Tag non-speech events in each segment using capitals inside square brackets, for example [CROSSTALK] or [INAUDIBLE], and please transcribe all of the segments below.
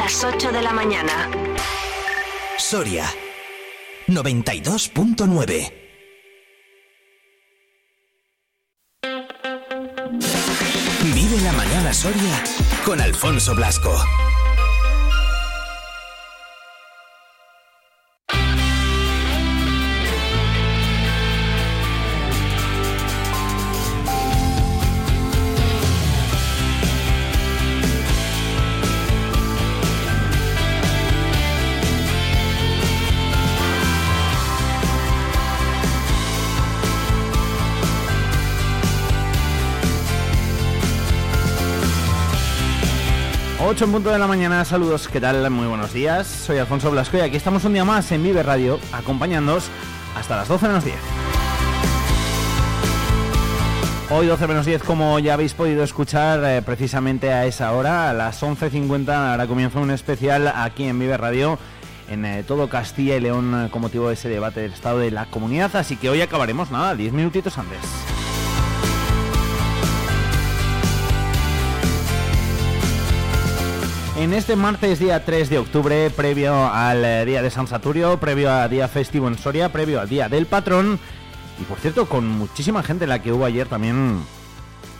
las 8 de la mañana. Soria 92.9 Vive la mañana Soria con Alfonso Blasco. En punto de la mañana, saludos, ¿qué tal? Muy buenos días, soy Alfonso Blasco y aquí estamos un día más en Vive Radio, acompañándonos hasta las 12 menos 10. Hoy 12 menos 10, como ya habéis podido escuchar eh, precisamente a esa hora, a las 11.50, ahora comienza un especial aquí en Vive Radio en eh, todo Castilla y León con motivo de ese debate del estado de la comunidad, así que hoy acabaremos, nada, 10 minutitos antes. En este martes día 3 de octubre, previo al eh, día de San Saturio, previo al día festivo en Soria, previo al día del patrón, y por cierto, con muchísima gente la que hubo ayer también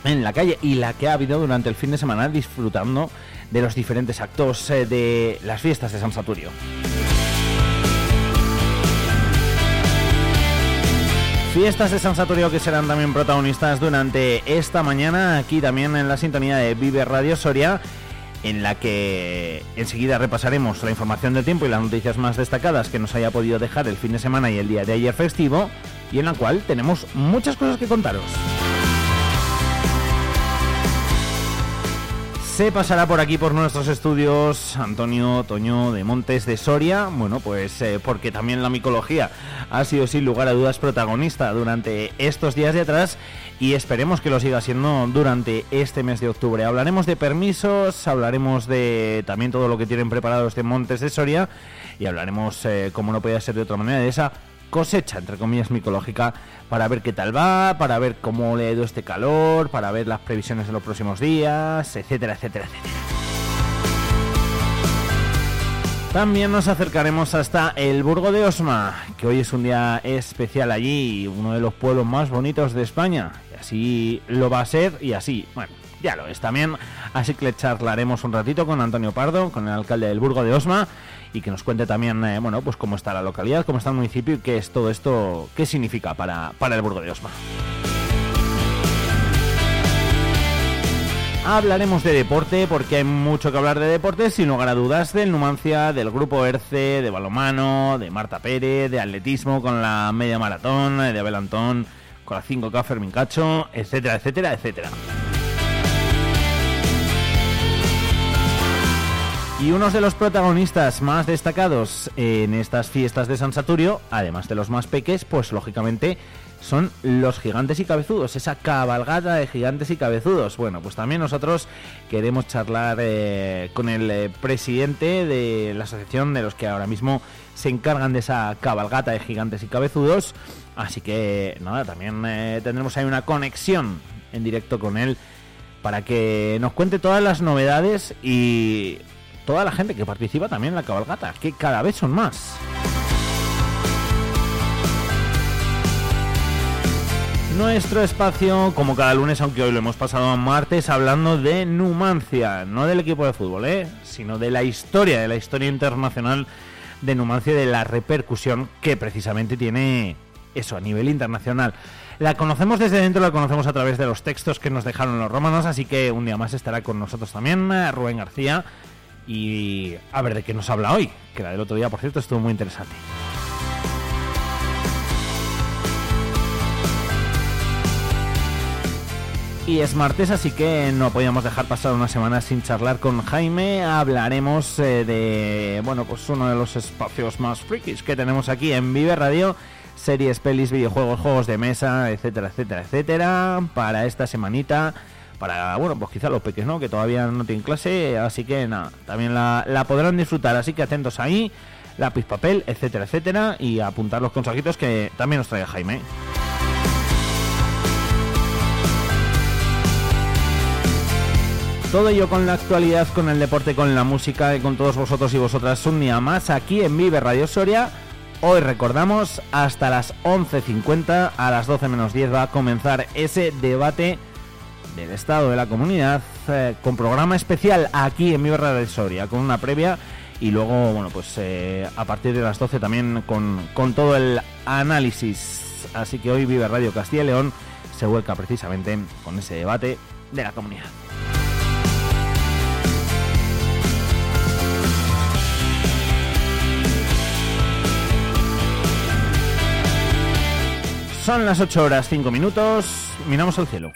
en la calle y la que ha habido durante el fin de semana disfrutando de los diferentes actos eh, de las fiestas de San Saturio. Fiestas de San Saturio que serán también protagonistas durante esta mañana, aquí también en la sintonía de Vive Radio Soria en la que enseguida repasaremos la información del tiempo y las noticias más destacadas que nos haya podido dejar el fin de semana y el día de ayer festivo, y en la cual tenemos muchas cosas que contaros. Se pasará por aquí por nuestros estudios Antonio Toño de Montes de Soria, bueno, pues eh, porque también la micología ha sido sin lugar a dudas protagonista durante estos días de atrás y esperemos que lo siga siendo durante este mes de octubre. Hablaremos de permisos, hablaremos de también todo lo que tienen preparado este Montes de Soria y hablaremos, eh, como no podía ser de otra manera, de esa cosecha, entre comillas, micológica, para ver qué tal va, para ver cómo le ha ido este calor, para ver las previsiones de los próximos días, etcétera, etcétera, etcétera. También nos acercaremos hasta el Burgo de Osma, que hoy es un día especial allí, uno de los pueblos más bonitos de España. Así lo va a ser y así, bueno, ya lo es también. Así que le charlaremos un ratito con Antonio Pardo, con el alcalde del Burgo de Osma, y que nos cuente también, eh, bueno, pues cómo está la localidad, cómo está el municipio y qué es todo esto, qué significa para, para el Burgo de Osma. Hablaremos de deporte porque hay mucho que hablar de deporte, sin lugar a dudas, del Numancia, del Grupo ERCE, de balomano, de Marta Pérez, de atletismo con la media maratón, de Abel 5K Fermín Cacho, etcétera, etcétera, etcétera. Y unos de los protagonistas más destacados en estas fiestas de San Saturio, además de los más peques, pues lógicamente son los gigantes y cabezudos, esa cabalgata de gigantes y cabezudos. Bueno, pues también nosotros queremos charlar eh, con el eh, presidente de la asociación de los que ahora mismo se encargan de esa cabalgata de gigantes y cabezudos. Así que nada, también eh, tendremos ahí una conexión en directo con él para que nos cuente todas las novedades y toda la gente que participa también en la cabalgata, que cada vez son más. Nuestro espacio, como cada lunes, aunque hoy lo hemos pasado a martes, hablando de Numancia, no del equipo de fútbol, ¿eh? sino de la historia, de la historia internacional de Numancia, de la repercusión que precisamente tiene eso a nivel internacional. La conocemos desde dentro, la conocemos a través de los textos que nos dejaron los romanos, así que un día más estará con nosotros también eh, Rubén García, y a ver de qué nos habla hoy, que la del otro día, por cierto, estuvo muy interesante. Y es martes, así que no podíamos dejar pasar una semana sin charlar con Jaime. Hablaremos eh, de, bueno, pues uno de los espacios más frikis que tenemos aquí en Vive Radio. Series, pelis, videojuegos, juegos de mesa, etcétera, etcétera, etcétera. Para esta semanita para, bueno, pues quizá los peques, ¿no? Que todavía no tienen clase, así que nada, también la, podrán disfrutar, así que atentos ahí, lápiz, papel, etcétera, etcétera, y apuntar los consejitos que también nos trae Jaime. Todo ello con la actualidad, con el deporte, con la música y con todos vosotros y vosotras un día más aquí en Vive Radio Soria. Hoy recordamos hasta las 11.50, a las 12 menos 10 va a comenzar ese debate del Estado de la Comunidad eh, con programa especial aquí en Vive Radio Soria, con una previa y luego, bueno, pues eh, a partir de las 12 también con, con todo el análisis. Así que hoy Vive Radio Castilla y León se vuelca precisamente con ese debate de la comunidad. Son las 8 horas 5 minutos, miramos al cielo.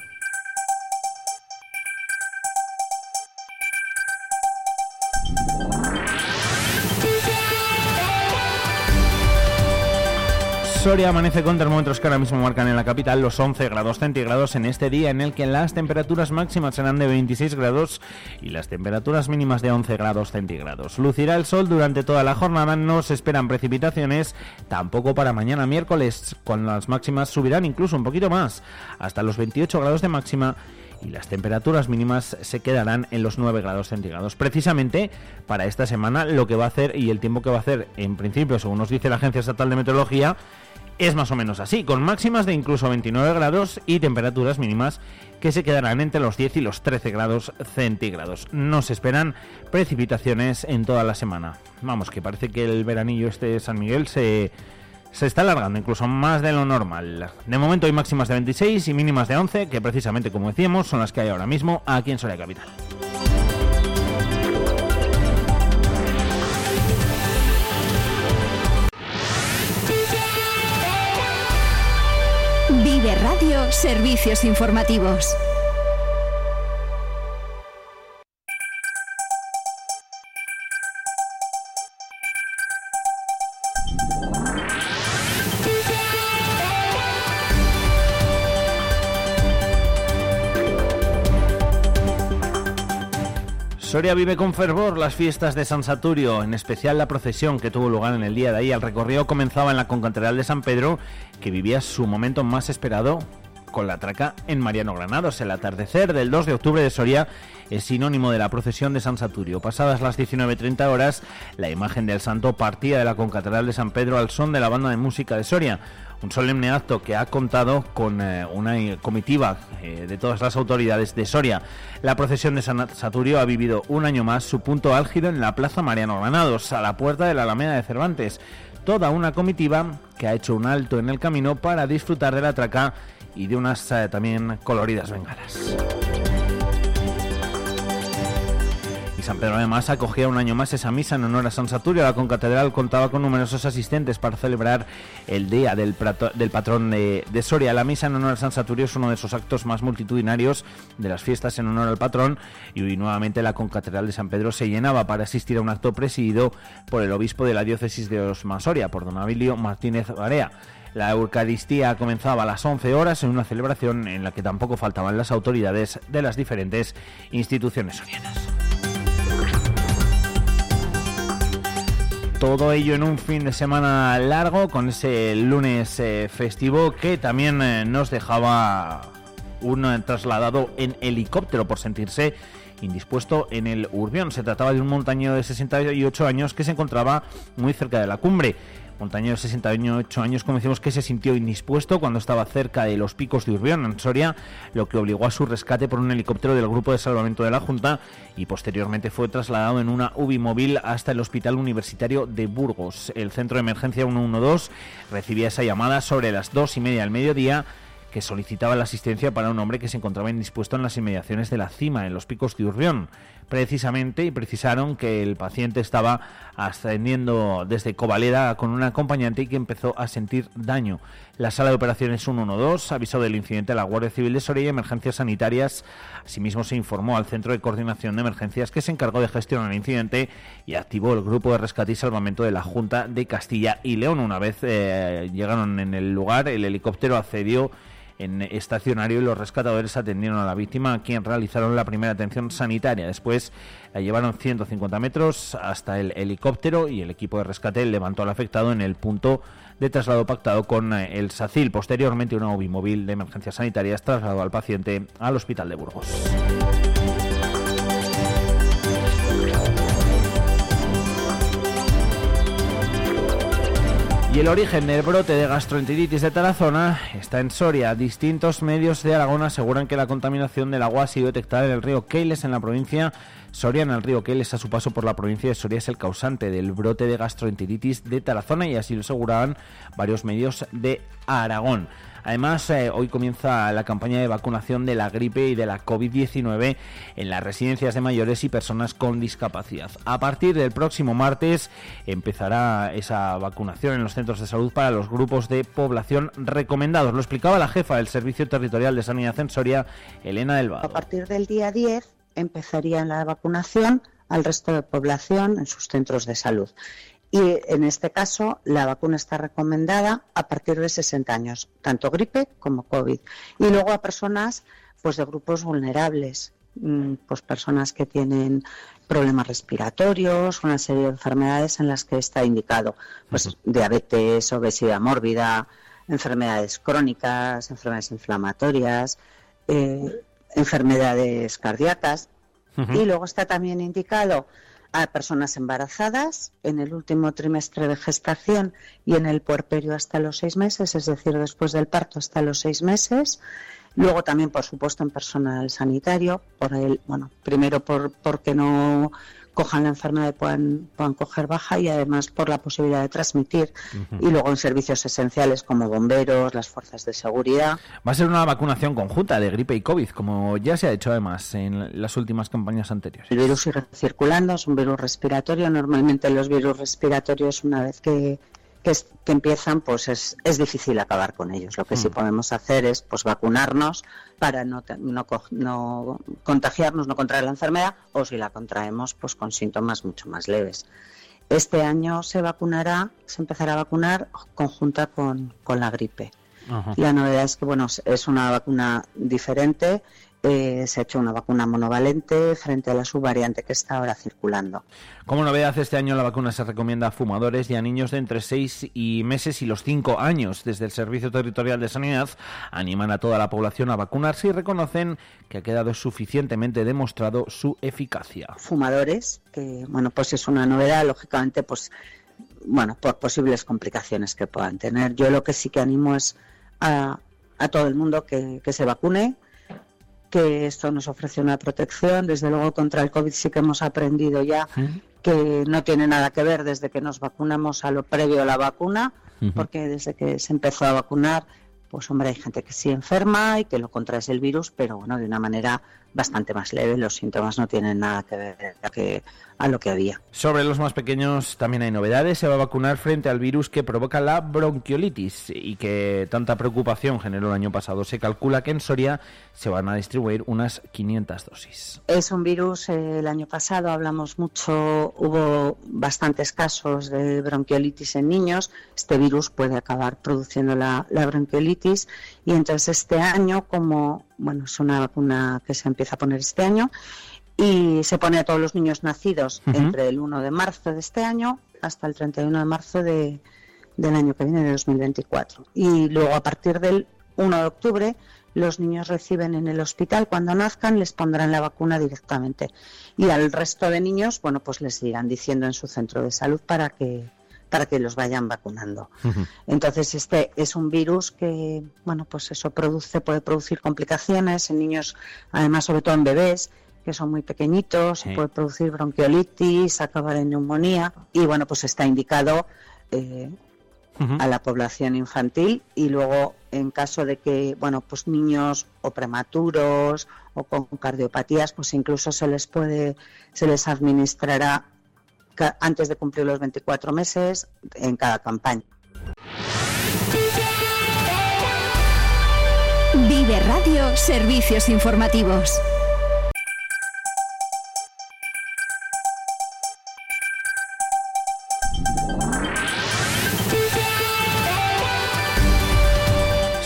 Soria amanece con termómetros que ahora mismo marcan en la capital los 11 grados centígrados en este día en el que las temperaturas máximas serán de 26 grados y las temperaturas mínimas de 11 grados centígrados. Lucirá el sol durante toda la jornada, no se esperan precipitaciones, tampoco para mañana miércoles, cuando las máximas subirán incluso un poquito más, hasta los 28 grados de máxima y las temperaturas mínimas se quedarán en los 9 grados centígrados. Precisamente para esta semana lo que va a hacer y el tiempo que va a hacer, en principio, según nos dice la Agencia Estatal de Meteorología, es más o menos así, con máximas de incluso 29 grados y temperaturas mínimas que se quedarán entre los 10 y los 13 grados centígrados. No se esperan precipitaciones en toda la semana. Vamos, que parece que el veranillo este de San Miguel se, se está alargando incluso más de lo normal. De momento hay máximas de 26 y mínimas de 11, que precisamente como decíamos son las que hay ahora mismo aquí en Soria Capital. Vive Radio Servicios Informativos. Soria vive con fervor las fiestas de San Saturio, en especial la procesión que tuvo lugar en el día de ahí. El recorrido comenzaba en la concatedral de San Pedro, que vivía su momento más esperado con la traca en Mariano Granados. El atardecer del 2 de octubre de Soria es sinónimo de la procesión de San Saturio. Pasadas las 19.30 horas, la imagen del santo partía de la concatedral de San Pedro al son de la banda de música de Soria un solemne acto que ha contado con eh, una comitiva eh, de todas las autoridades de Soria. La procesión de San Saturio ha vivido un año más su punto álgido en la Plaza Mariano Granados, a la puerta de la Alameda de Cervantes. Toda una comitiva que ha hecho un alto en el camino para disfrutar de la traca y de unas eh, también coloridas bengalas. San Pedro además acogía un año más esa misa en honor a San Saturio. La concatedral contaba con numerosos asistentes para celebrar el día del, patrón de, Soria. La misa en honor a San Saturio es uno de esos actos más multitudinarios de las fiestas en honor al patrón y nuevamente la concatedral de San Pedro se llenaba para asistir a un acto presidido por el obispo de la diócesis de Osma Soria, por don Abilio Martínez Barea. La Eucaristía comenzaba a las 11 horas en una celebración en la que tampoco faltaban las autoridades de las diferentes instituciones sorianas. Todo ello en un fin de semana largo con ese lunes eh, festivo que también eh, nos dejaba un trasladado en helicóptero por sentirse indispuesto en el Urbión. Se trataba de un montañero de 68 años que se encontraba muy cerca de la cumbre. Montañero de 68 años, como decimos, que se sintió indispuesto cuando estaba cerca de los picos de Urbión, en Soria, lo que obligó a su rescate por un helicóptero del Grupo de Salvamento de la Junta y posteriormente fue trasladado en una UBI móvil hasta el Hospital Universitario de Burgos. El centro de emergencia 112 recibía esa llamada sobre las dos y media del mediodía que solicitaba la asistencia para un hombre que se encontraba indispuesto en las inmediaciones de la cima, en los picos de Urbión. Precisamente, y precisaron que el paciente estaba ascendiendo desde Covaleda con un acompañante y que empezó a sentir daño. La sala de operaciones 112 avisó del incidente a la Guardia Civil de Soria y Emergencias Sanitarias. Asimismo, se informó al Centro de Coordinación de Emergencias que se encargó de gestionar el incidente y activó el Grupo de Rescate y Salvamento de la Junta de Castilla y León. Una vez eh, llegaron en el lugar, el helicóptero accedió en estacionario y los rescatadores atendieron a la víctima, a quien realizaron la primera atención sanitaria. Después la llevaron 150 metros hasta el helicóptero y el equipo de rescate levantó al afectado en el punto de traslado pactado con eh, el SACIL. Posteriormente, una móvil de emergencias sanitarias trasladó al paciente al hospital de Burgos. Y el origen del brote de gastroenteritis de Tarazona está en Soria. Distintos medios de Aragón aseguran que la contaminación del agua ha sido detectada en el río Keiles en la provincia Soria, en el río Keiles, a su paso por la provincia de Soria, es el causante del brote de gastroenteritis de Tarazona y así lo aseguraban varios medios de Aragón. Además, eh, hoy comienza la campaña de vacunación de la gripe y de la COVID-19 en las residencias de mayores y personas con discapacidad. A partir del próximo martes empezará esa vacunación en los centros de salud para los grupos de población recomendados. Lo explicaba la jefa del Servicio Territorial de Sanidad Censoria, Elena Delva. A partir del día 10 empezaría la vacunación al resto de población en sus centros de salud. Y en este caso, la vacuna está recomendada a partir de 60 años, tanto gripe como COVID. Y luego a personas pues de grupos vulnerables, mm, pues personas que tienen problemas respiratorios, una serie de enfermedades en las que está indicado, pues diabetes, obesidad mórbida, enfermedades crónicas, enfermedades inflamatorias, eh, enfermedades cardíacas. Y luego está también indicado a personas embarazadas en el último trimestre de gestación y en el puerperio hasta los seis meses, es decir, después del parto hasta los seis meses. Luego también, por supuesto, en personal sanitario, por el, bueno, primero por, porque no cojan la enfermedad y puedan, puedan coger baja y además por la posibilidad de transmitir. Y luego en servicios esenciales como bomberos, las fuerzas de seguridad. Va a ser una vacunación conjunta de gripe y COVID, como ya se ha hecho además en las últimas campañas anteriores. El virus sigue circulando, es un virus respiratorio. Normalmente los virus respiratorios, una vez que que, empiezan, pues es, es, difícil acabar con ellos. Lo que sí mm. podemos hacer es pues vacunarnos para no, no, no, contagiarnos, no contraer la enfermedad, o si la contraemos, pues con síntomas mucho más leves. Este año se vacunará, se empezará a vacunar conjunta con, con la gripe. La novedad es que bueno es una vacuna diferente eh, se ha hecho una vacuna monovalente frente a la subvariante que está ahora circulando. Como novedad, este año la vacuna se recomienda a fumadores y a niños de entre 6 y meses y los 5 años. Desde el Servicio Territorial de Sanidad animan a toda la población a vacunarse y reconocen que ha quedado suficientemente demostrado su eficacia. Fumadores, que bueno, pues es una novedad, lógicamente, pues bueno, por posibles complicaciones que puedan tener. Yo lo que sí que animo es a, todo el mundo que se vacune, que esto nos ofrece una protección. Desde luego contra el COVID sí que hemos aprendido ya que no tiene nada que ver desde que nos vacunamos a lo previo a la vacuna, porque desde que se empezó a vacunar, pues hombre, hay gente que sí enferma y que lo contrae el virus, pero bueno, de una manera bastante más leve. Los síntomas no tienen nada que ver a, que, a lo que había. Sobre los más pequeños también hay novedades. Se va a vacunar frente al virus que provoca la bronquiolitis y que tanta preocupación generó el año pasado. Se calcula que en Soria se van a distribuir unas 500 dosis. Es un virus, eh, el año pasado hablamos mucho, hubo bastantes casos de bronquiolitis en niños. Este virus puede acabar produciendo la, la bronquiolitis y entonces este año, como bueno, es una vacuna que se empieza a poner este año y se pone a todos los niños nacidos entre el 1 de marzo de este año hasta el 31 de marzo de, del año que viene, de 2024. Y luego a partir del 1 de octubre los niños reciben en el hospital, cuando nazcan les pondrán la vacuna directamente. Y al resto de niños, bueno, pues les irán diciendo en su centro de salud para que, para que los vayan vacunando. Entonces, este es un virus que, bueno, pues eso produce, puede producir complicaciones en niños, además, sobre todo en bebés, que son muy pequeñitos, puede producir bronquiolitis, acabar en neumonía, y bueno, pues está indicado eh, a la población infantil y luego en caso de que, bueno, pues niños o prematuros o con cardiopatías, pues incluso se les puede, se les administrará antes de cumplir los 24 meses en cada campaña. Vive Radio Servicios Informativos.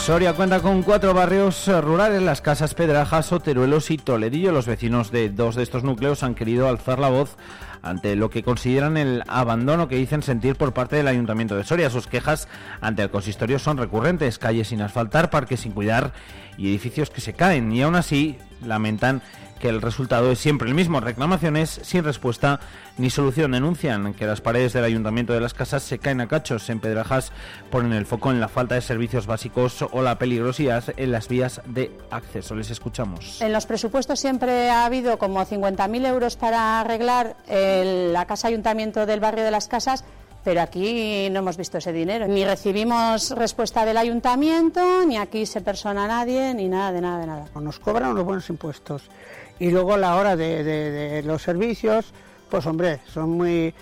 Soria cuenta con cuatro barrios rurales, las Casas Pedrajas, Oteruelos y Toledillo. Los vecinos de dos de estos núcleos han querido alzar la voz ante lo que consideran el abandono que dicen sentir por parte del Ayuntamiento de Soria. Sus quejas ante el consistorio son recurrentes, calles sin asfaltar, parques sin cuidar y edificios que se caen. Y aún así lamentan que el resultado es siempre el mismo, reclamaciones sin respuesta ni solución. Denuncian que las paredes del ayuntamiento de las casas se caen a cachos. En Pedrajas ponen el foco en la falta de servicios básicos o la peligrosidad en las vías de acceso. Les escuchamos. En los presupuestos siempre ha habido como 50.000 euros para arreglar la casa ayuntamiento del barrio de las casas pero aquí no hemos visto ese dinero. Ni recibimos respuesta del ayuntamiento, ni aquí se persona a nadie, ni nada, de nada, de nada. Nos cobran unos buenos impuestos. Y luego a la hora de, los servicios, pues hombre, son muy...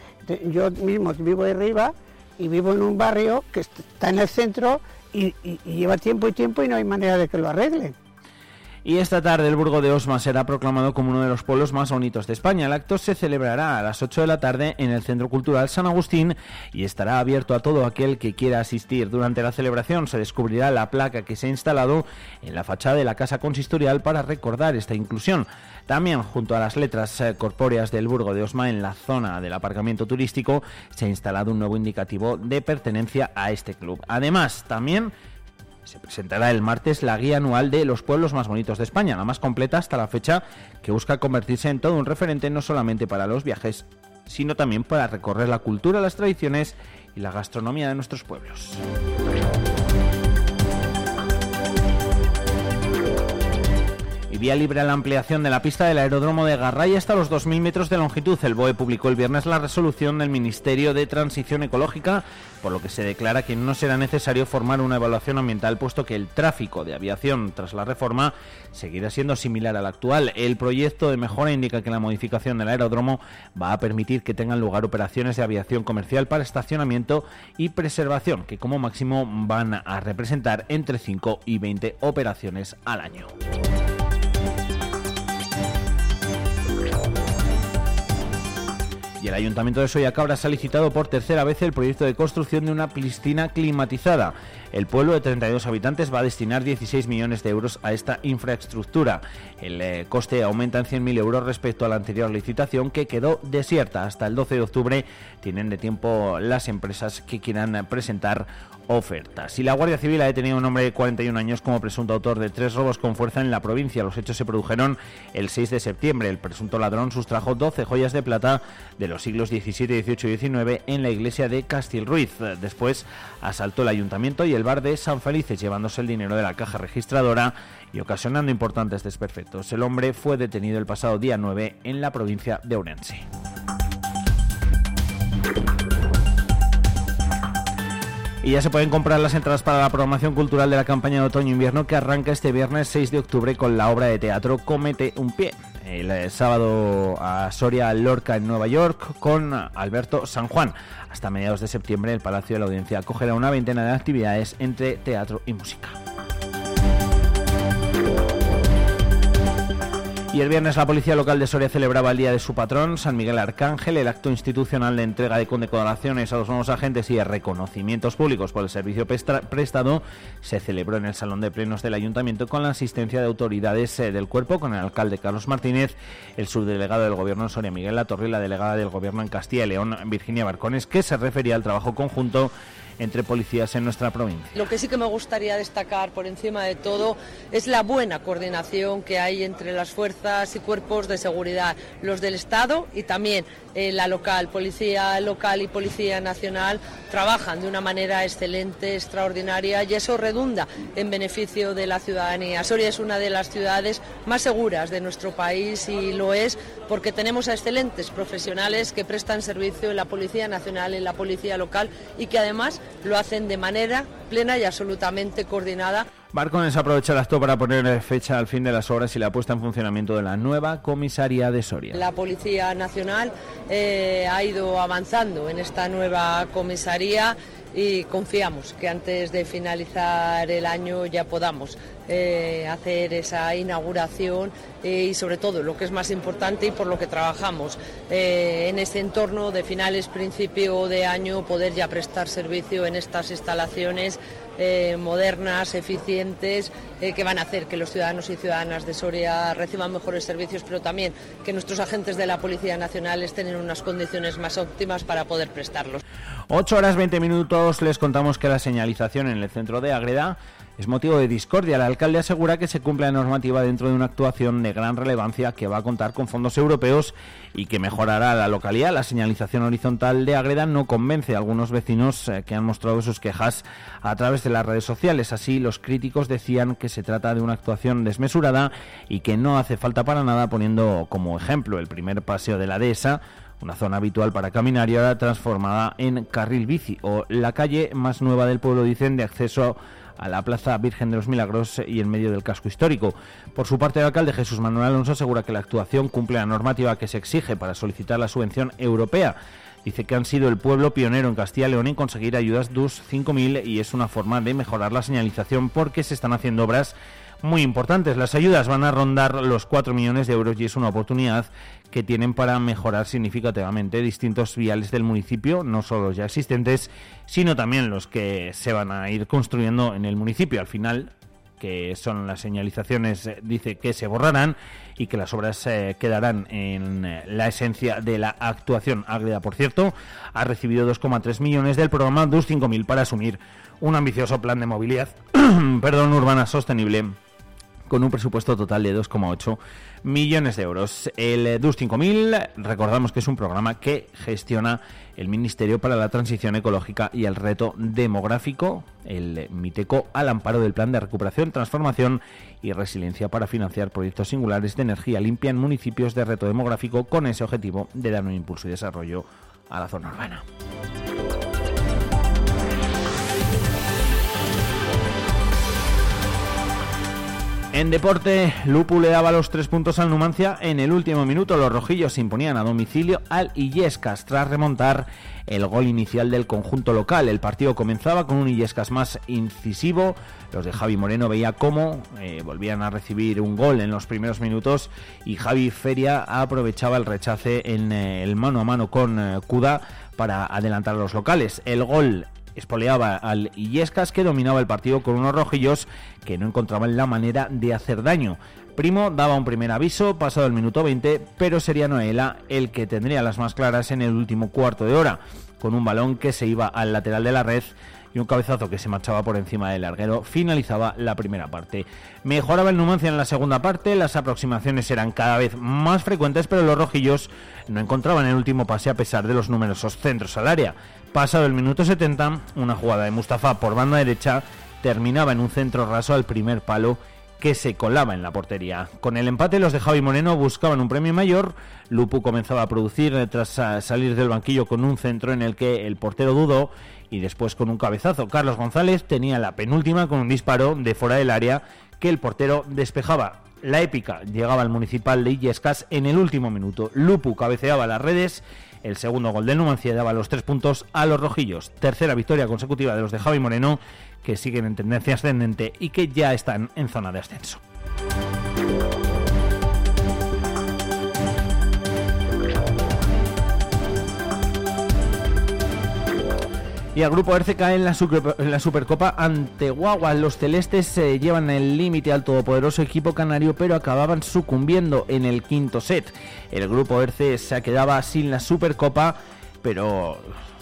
yo mismo vivo de arriba y vivo en un barrio que está en el centro y lleva tiempo y tiempo y no hay manera de que lo arreglen. Y esta tarde el Burgo de Osma será proclamado como uno de los pueblos más bonitos de España. El acto se celebrará a las 8 de la tarde en el Centro Cultural San Agustín y estará abierto a todo aquel que quiera asistir. Durante la celebración se descubrirá la placa que se ha instalado en la fachada de la Casa Consistorial para recordar esta inclusión. También, junto a las letras eh, corpóreas del Burgo de Osma, en la zona del aparcamiento turístico, se ha instalado un nuevo indicativo de pertenencia a este club. Además, también se presentará el martes la guía anual de los pueblos más bonitos de España, la más completa hasta la fecha, que busca convertirse en todo un referente no solamente para los viajes, sino también para recorrer la cultura, las tradiciones y la gastronomía de nuestros pueblos. Vía libre a la ampliación de la pista del aeródromo de Garray hasta los 2.000 metros de longitud. El BOE publicó el viernes la resolución del Ministerio de Transición Ecológica, por lo que se declara que no será necesario formar una evaluación ambiental, puesto que el tráfico de aviación tras la reforma seguirá siendo similar al actual. El proyecto de mejora indica que la modificación del aeródromo va a permitir que tengan lugar operaciones de aviación comercial para estacionamiento y preservación, que como máximo van a representar entre 5 y 20 operaciones al año. El Ayuntamiento de Soyacabras ha licitado por tercera vez el proyecto de construcción de una piscina climatizada. El pueblo de 32 habitantes va a destinar 16 millones de euros a esta infraestructura. El eh, coste aumenta en 100.000 euros respecto a la anterior licitación que quedó desierta. Hasta el 12 de octubre tienen de tiempo las empresas que quieran presentar ofertas. Y la Guardia Civil ha detenido a un hombre de 41 años como presunto autor de tres robos con fuerza en la provincia. Los hechos se produjeron el 6 de septiembre. El presunto ladrón sustrajo 12 joyas de plata de los siglos XVII, XVIII y XIX en la iglesia de Castilruiz. Después asaltó el ayuntamiento y el bar de San Felices llevándose el dinero de la caja registradora y ocasionando importantes desperfectos. El hombre fue detenido el pasado día 9 en la provincia de Ourense. Y ya se pueden comprar las entradas para la programación cultural de la campaña de otoño-invierno que arranca este viernes 6 de octubre con la obra de teatro Comete un pie. El eh, sábado a Soria Lorca en Nueva York con Alberto San Juan. Hasta mediados de septiembre el Palacio de la Audiencia acogerá una veintena de actividades entre teatro y música. Y el viernes la Policía Local de Soria celebraba el Día de su patrón, San Miguel Arcángel, el acto institucional de entrega de condecoraciones a los nuevos agentes y de reconocimientos públicos. Por el servicio prestado se celebró en el Salón de Plenos del Ayuntamiento con la asistencia de autoridades eh, del cuerpo, con el alcalde Carlos Martínez, el subdelegado del Gobierno en Soria Miguel Latorre y la delegada del Gobierno en Castilla y León Virginia Barcones, que se refería al trabajo conjunto entre policías en nuestra provincia. Lo que sí que me gustaría destacar por encima de todo es la buena coordinación que hay entre las fuerzas y cuerpos de seguridad, los del Estado y también eh, la local, policía local y policía nacional trabajan de una manera excelente, extraordinaria y eso redunda en beneficio de la ciudadanía. Soria es una de las ciudades más seguras de nuestro país y lo es porque tenemos a excelentes profesionales que prestan servicio en la Policía Nacional, en la Policía Local y que además lo hacen de manera plena y absolutamente coordinada. Barcones aprovecha el acto para poner fecha al fin de las obras y la puesta en funcionamiento de la nueva comisaría de Soria. La Policía Nacional eh, ha ido avanzando en esta nueva comisaría y confiamos que antes de finalizar el año ya podamos eh, hacer esa inauguración eh, y sobre todo lo que es más importante y por lo que trabajamos eh, en este entorno de finales, principio de año, poder ya prestar servicio en estas instalaciones modernas, eficientes, que van a hacer que los ciudadanos y ciudadanas de Soria reciban mejores servicios, pero también que nuestros agentes de la Policía Nacional estén en unas condiciones más óptimas para poder prestarlos. 8 horas 20 minutos les contamos que la señalización en el centro de Agreda es motivo de discordia. El alcalde asegura que se cumple la normativa dentro de una actuación de gran relevancia que va a contar con fondos europeos y que mejorará la localidad. La señalización horizontal de Agreda no convence a algunos vecinos eh, que han mostrado sus quejas a través de las redes sociales. Así, los críticos decían que se trata de una actuación desmesurada y que no hace falta para nada, poniendo como ejemplo el primer paseo de la dehesa una zona habitual para caminar y ahora transformada en carril bici o la calle más nueva del pueblo dicen de acceso a la Plaza Virgen de los Milagros y en medio del casco histórico. Por su parte, el alcalde Jesús Manuel Alonso asegura que la actuación cumple la normativa que se exige para solicitar la subvención europea. Dice que han sido el pueblo pionero en Castilla y León en conseguir ayudas DUS 5000 y es una forma de mejorar la señalización porque se están haciendo obras muy importantes. Las ayudas van a rondar los 4 millones de euros y es una oportunidad que tienen para mejorar significativamente distintos viales del municipio, no solo los ya existentes, sino también los que se van a ir construyendo en el municipio. Al final, que son las señalizaciones, eh, dice que se borrarán y que las obras eh, quedarán en eh, la esencia de la actuación. Ágreda, por cierto, ha recibido 2,3 millones del programa DUS 5000 para asumir un ambicioso plan de movilidad [CLEARS THROAT] perdón, urbana sostenible con un presupuesto total de 2,8 millones de euros. El DUS 5000, recordamos que es un programa que gestiona el Ministerio para la Transición Ecológica y el Reto Demográfico, el MITECO, al amparo del Plan de Recuperación, Transformación y Resiliencia para financiar proyectos singulares de energía limpia en municipios de reto demográfico con ese objetivo de dar un impulso y desarrollo a la zona urbana. En deporte, Lupu le daba los tres puntos al Numancia. En el último minuto, los rojillos se imponían a domicilio al Illescas tras remontar el gol inicial del conjunto local. El partido comenzaba con un Illescas más incisivo. Los de Javi Moreno veía cómo eh, volvían a recibir un gol en los primeros minutos y Javi Feria aprovechaba el rechace en eh, el mano a mano con eh, Cuda para adelantar a los locales. El gol espoleaba al Illescas que dominaba el partido con unos rojillos que no encontraban la manera de hacer daño. Primo daba un primer aviso pasado el minuto 20, pero sería Noela el que tendría las más claras en el último cuarto de hora, con un balón que se iba al lateral de la red y un cabezazo que se marchaba por encima del larguero finalizaba la primera parte. Mejoraba el Numancia en la segunda parte, las aproximaciones eran cada vez más frecuentes, pero los rojillos no encontraban el último pase a pesar de los numerosos centros al área. Pasado el minuto 70, una jugada de Mustafa por banda derecha terminaba en un centro raso al primer palo que se colaba en la portería. Con el empate los de Javi Moreno buscaban un premio mayor, Lupu comenzaba a producir tras salir del banquillo con un centro en el que el portero dudó y después con un cabezazo. Carlos González tenía la penúltima con un disparo de fuera del área que el portero despejaba. La épica llegaba al municipal de Illescas en el último minuto. Lupu cabeceaba las redes. El segundo gol del Numancia daba los tres puntos a los rojillos. Tercera victoria consecutiva de los de Javi Moreno, que siguen en tendencia ascendente y que ya están en zona de ascenso. Y el grupo Erce cae en la, en la Supercopa ante Guagua. Los celestes se llevan el límite al todopoderoso equipo canario, pero acababan sucumbiendo en el quinto set. El grupo Erce se quedaba sin la Supercopa, pero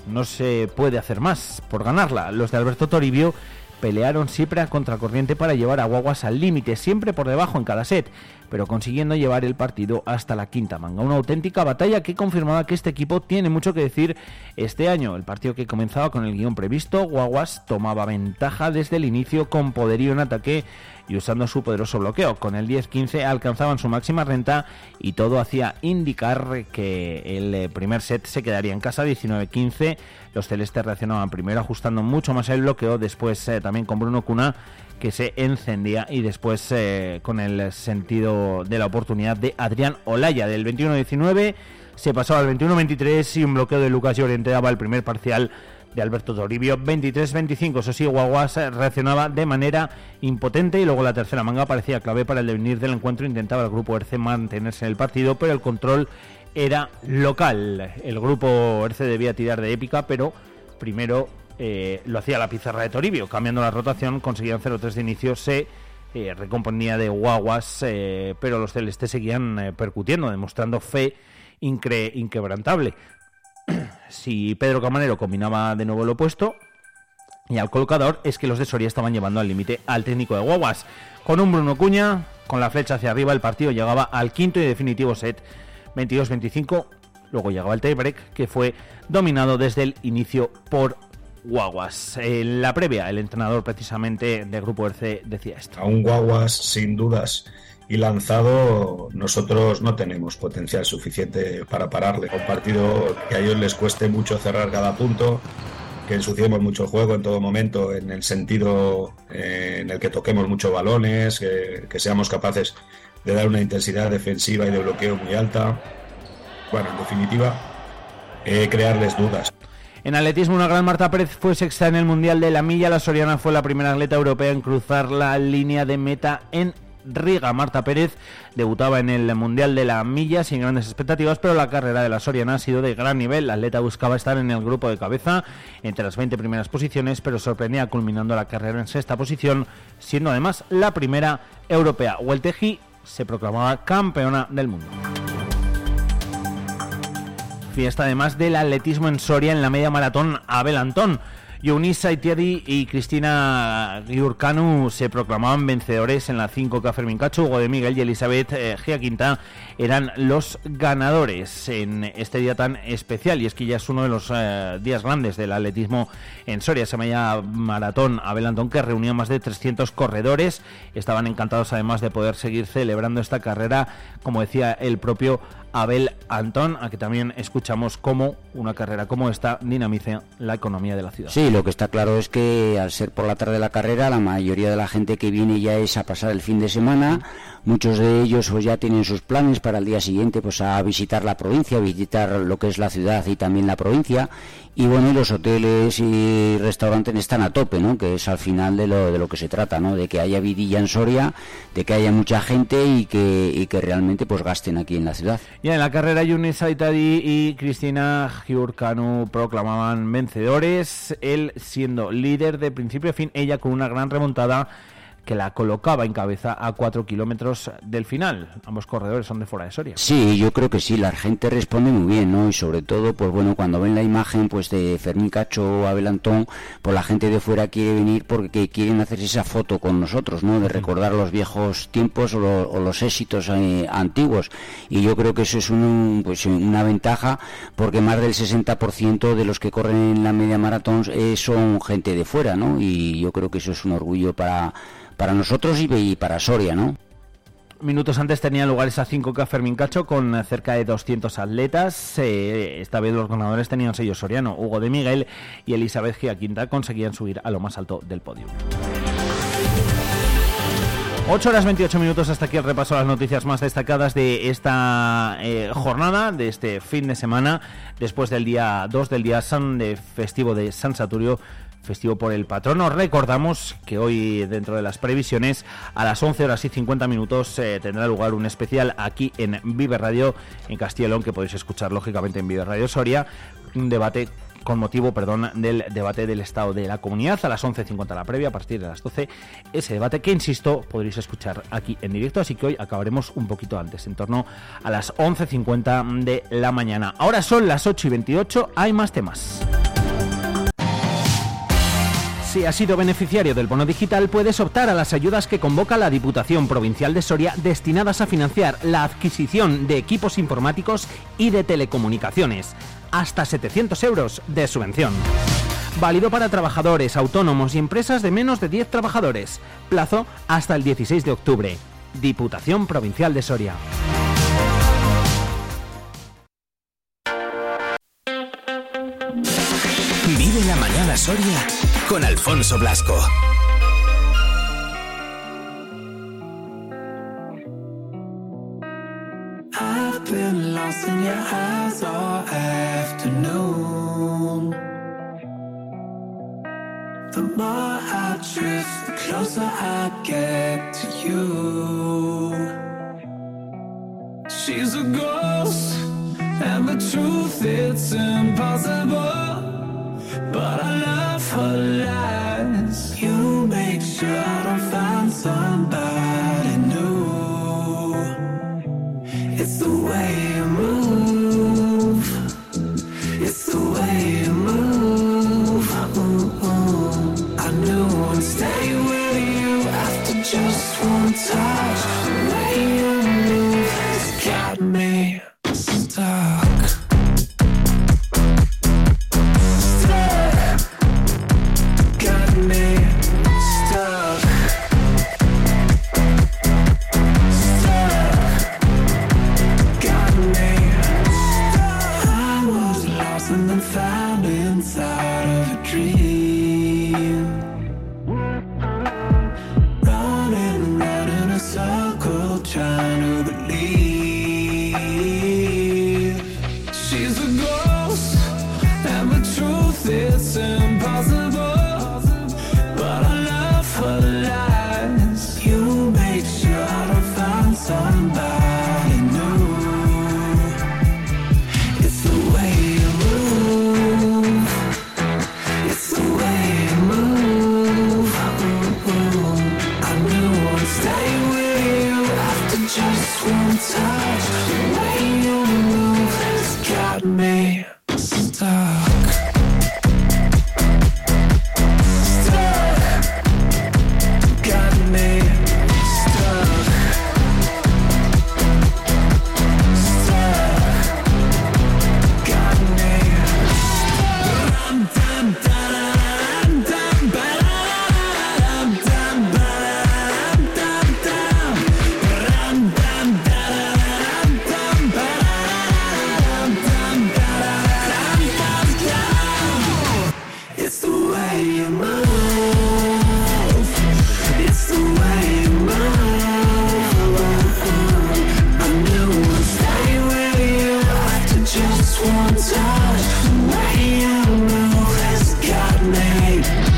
no se puede hacer más por ganarla. Los de Alberto Toribio pelearon siempre a contracorriente para llevar a Guaguas al límite, siempre por debajo en cada set pero consiguiendo llevar el partido hasta la quinta manga. Una auténtica batalla que confirmaba que este equipo tiene mucho que decir este año. El partido que comenzaba con el guion previsto, Guaguas tomaba ventaja desde el inicio con poderío en ataque y usando su poderoso bloqueo. Con el 10-15 alcanzaban su máxima renta y todo hacía indicar que el eh, primer set se quedaría en casa 19-15. Los celestes reaccionaban primero ajustando mucho más el bloqueo, después eh, también con Bruno Cuna que se encendía y después eh, con el sentido de la oportunidad de Adrián Olaya del 21-19 se pasaba al 21-23 y un bloqueo de Lucas Llorente daba el primer parcial de Alberto Toribio 23-25. Eso sí, Guaguas reaccionaba de manera impotente y luego la tercera manga parecía clave para el devenir del encuentro. Intentaba el grupo ERCE mantenerse en el partido, pero el control era local. El grupo ERCE debía tirar de épica, pero primero eh, lo hacía la pizarra de Toribio, cambiando la rotación, conseguían 0-3 de inicio, se eh, recomponía de guaguas, eh, pero los celestes seguían percutiendo, demostrando fe inquebrantable. [CLEARS THROAT] si Pedro Camanero combinaba de nuevo lo opuesto, y al colocador es que los de Soria estaban llevando al límite al técnico de Guaguas. Con un Bruno Cuña, con la flecha hacia arriba, el partido llegaba al quinto y definitivo set 22-25. Luego llegaba el tiebreak, que fue dominado desde el inicio por Guaguas. En la previa, el entrenador precisamente del grupo RC decía esto. A un Guaguas, sin dudas, y lanzado, nosotros no tenemos potencial suficiente para pararle. Un partido que a ellos les cueste mucho cerrar cada punto, que ensuciemos mucho el juego en todo momento, en el sentido eh, en el que toquemos muchos balones, que, que seamos capaces de dar una intensidad defensiva y de bloqueo muy alta. Bueno, en definitiva, eh, crearles dudas. En atletismo, una gran Marta Pérez fue sexta en el Mundial de la Milla. La Soriana fue la primera atleta europea en cruzar la línea de meta en Riga. Marta Pérez debutaba en el Mundial de la Milla sin grandes expectativas, pero la carrera de la Soriana ha sido de gran nivel. La atleta buscaba estar en el grupo de cabeza entre las 20 primeras posiciones, pero sorprendía culminando la carrera en sexta posición, siendo además la primera europea. Huelteji se proclamaba campeona del mundo fiesta además del atletismo en Soria en la media maratón Abel Antón. Eunice Saitiadi y Cristina Giurcanu se proclamaban vencedores en la 5K Fermín Cacho. Hugo de Miguel y Elizabeth eh, Quinta eran los ganadores en este día tan especial. Y es que ya es uno de los eh, días grandes del atletismo en Soria. Se llama Maratón Abel Antón, que reunía más de 300 corredores. Estaban encantados además de poder seguir celebrando esta carrera, como decía el propio Abel Antón, a que también escuchamos cómo una carrera como esta dinamiza la economía de la ciudad. Sí, lo que está claro es que al ser por la tarde la carrera, la mayoría de la gente que viene ya es a pasar el fin de semana. Muchos de ellos pues, ya tienen sus planes para el día siguiente pues a visitar la provincia, visitar lo que es la ciudad y también la provincia y bueno, los hoteles y restaurantes están a tope, ¿no? Que es al final de lo, de lo que se trata, ¿no? De que haya vidilla en Soria, de que haya mucha gente y que, y que realmente pues gasten aquí en la ciudad. Y en la carrera Yunis Aitadi y Cristina Giurcanu proclamaban vencedores, él siendo líder de principio a fin, ella con una gran remontada que la colocaba en cabeza a cuatro kilómetros del final. Ambos corredores son de fuera de Soria. Sí, yo creo que sí, la gente responde muy bien, ¿no? Y sobre todo, pues bueno, cuando ven la imagen pues de Fermín Cacho o Abel Antón, pues la gente de fuera quiere venir porque quieren hacerse esa foto con nosotros, ¿no? De recordar los viejos tiempos o, los éxitos eh, antiguos. Y yo creo que eso es un, pues, una ventaja porque más del 60% de los que corren en la media maratón eh, son gente de fuera, ¿no? Y yo creo que eso es un orgullo para para nosotros y, para Soria, ¿no? Minutos antes tenía lugar esa 5K Fermín Cacho con cerca de 200 atletas. Eh, esta vez los ganadores tenían sello soriano. Hugo de Miguel y Elizabeth Quinta conseguían subir a lo más alto del podio. 8 horas 28 minutos hasta aquí el repaso a las noticias más destacadas de esta eh, jornada, de este fin de semana, después del día 2 del día san de festivo de San Saturio festivo por el patrono. Recordamos que hoy, dentro de las previsiones, a las 11 horas y 50 minutos eh, tendrá lugar un especial aquí en Vive Radio, en Castellón, que podéis escuchar lógicamente en Vive Radio Soria, un debate con motivo, perdón, del debate del estado de la comunidad a las 11.50 la previa, a partir de las 12, ese debate que, insisto, podréis escuchar aquí en directo, así que hoy acabaremos un poquito antes, en torno a las 11.50 de la mañana. Ahora son las 8 y 28, hay más temas. Si has sido beneficiario del bono digital, puedes optar a las ayudas que convoca la Diputación Provincial de Soria destinadas a financiar la adquisición de equipos informáticos y de telecomunicaciones. Hasta 700 euros de subvención. Válido para trabajadores, autónomos y empresas de menos de 10 trabajadores. Plazo hasta el 16 de octubre. Diputación Provincial de Soria. Vive la mañana Soria con Alfonso Blasco. I've been lost in your eyes all afternoon. The more I drift, the closer I get to you. She's a ghost, and the truth, it's impossible. But I love her lies. You make sure I find somebody new. It's the way you move. It's the way you move. Ooh, ooh. I knew I'd stay with you After just one touch. One touch. The way you move has got me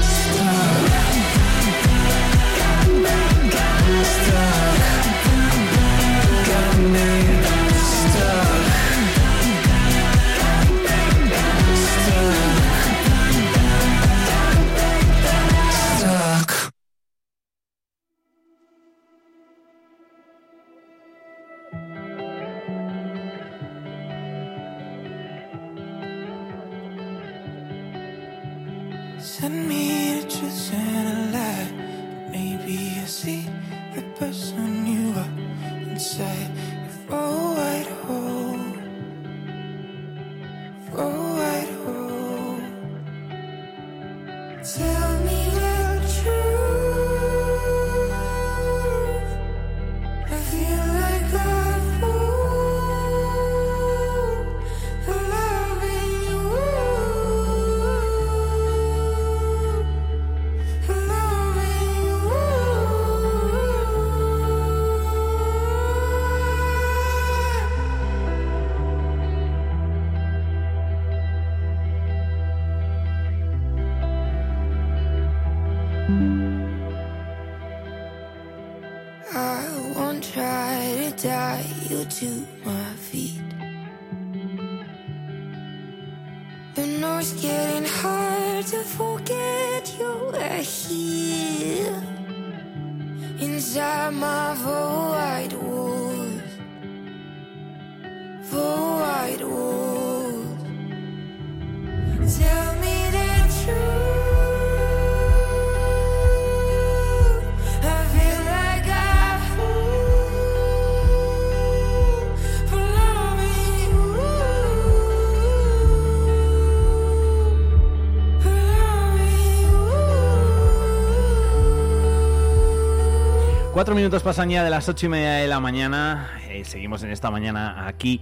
Cuatro minutos pasan ya de las ocho y media de la mañana. Eh, seguimos en esta mañana aquí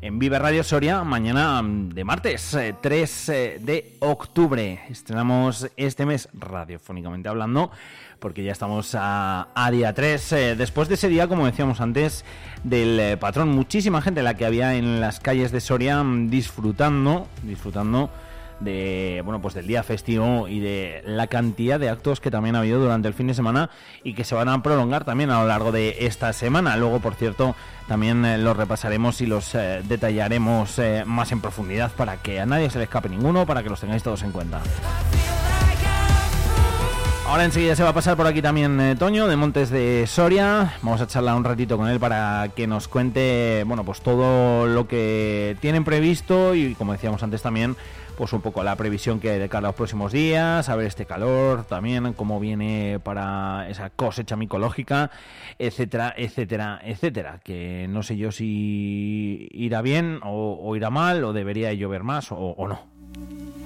en Vive Radio Soria. Mañana mm, de martes, eh, 3 eh, de octubre. Estrenamos este mes, radiofónicamente hablando, porque ya estamos a, a día 3. eh, después de ese día, como decíamos antes, del patrón, muchísima gente la que había en las calles de Soria mm, disfrutando, disfrutando de bueno pues del día festivo y de la cantidad de actos que también ha habido durante el fin de semana y que se van a prolongar también a lo largo de esta semana. Luego, por cierto, también eh, los repasaremos y los eh, detallaremos eh, más en profundidad para que a nadie se le escape ninguno, para que los tengáis todos en cuenta. Ahora enseguida se va a pasar por aquí también Toño de Montes de Soria. Vamos a charlar un ratito con él para que nos cuente, bueno, pues todo lo que tienen previsto y como decíamos antes también, pues un poco la previsión que hay de cara a los próximos días, a ver este calor también, cómo viene para esa cosecha micológica, etcétera, etcétera, etcétera. Que no sé yo si irá bien o, irá mal o debería llover más o no.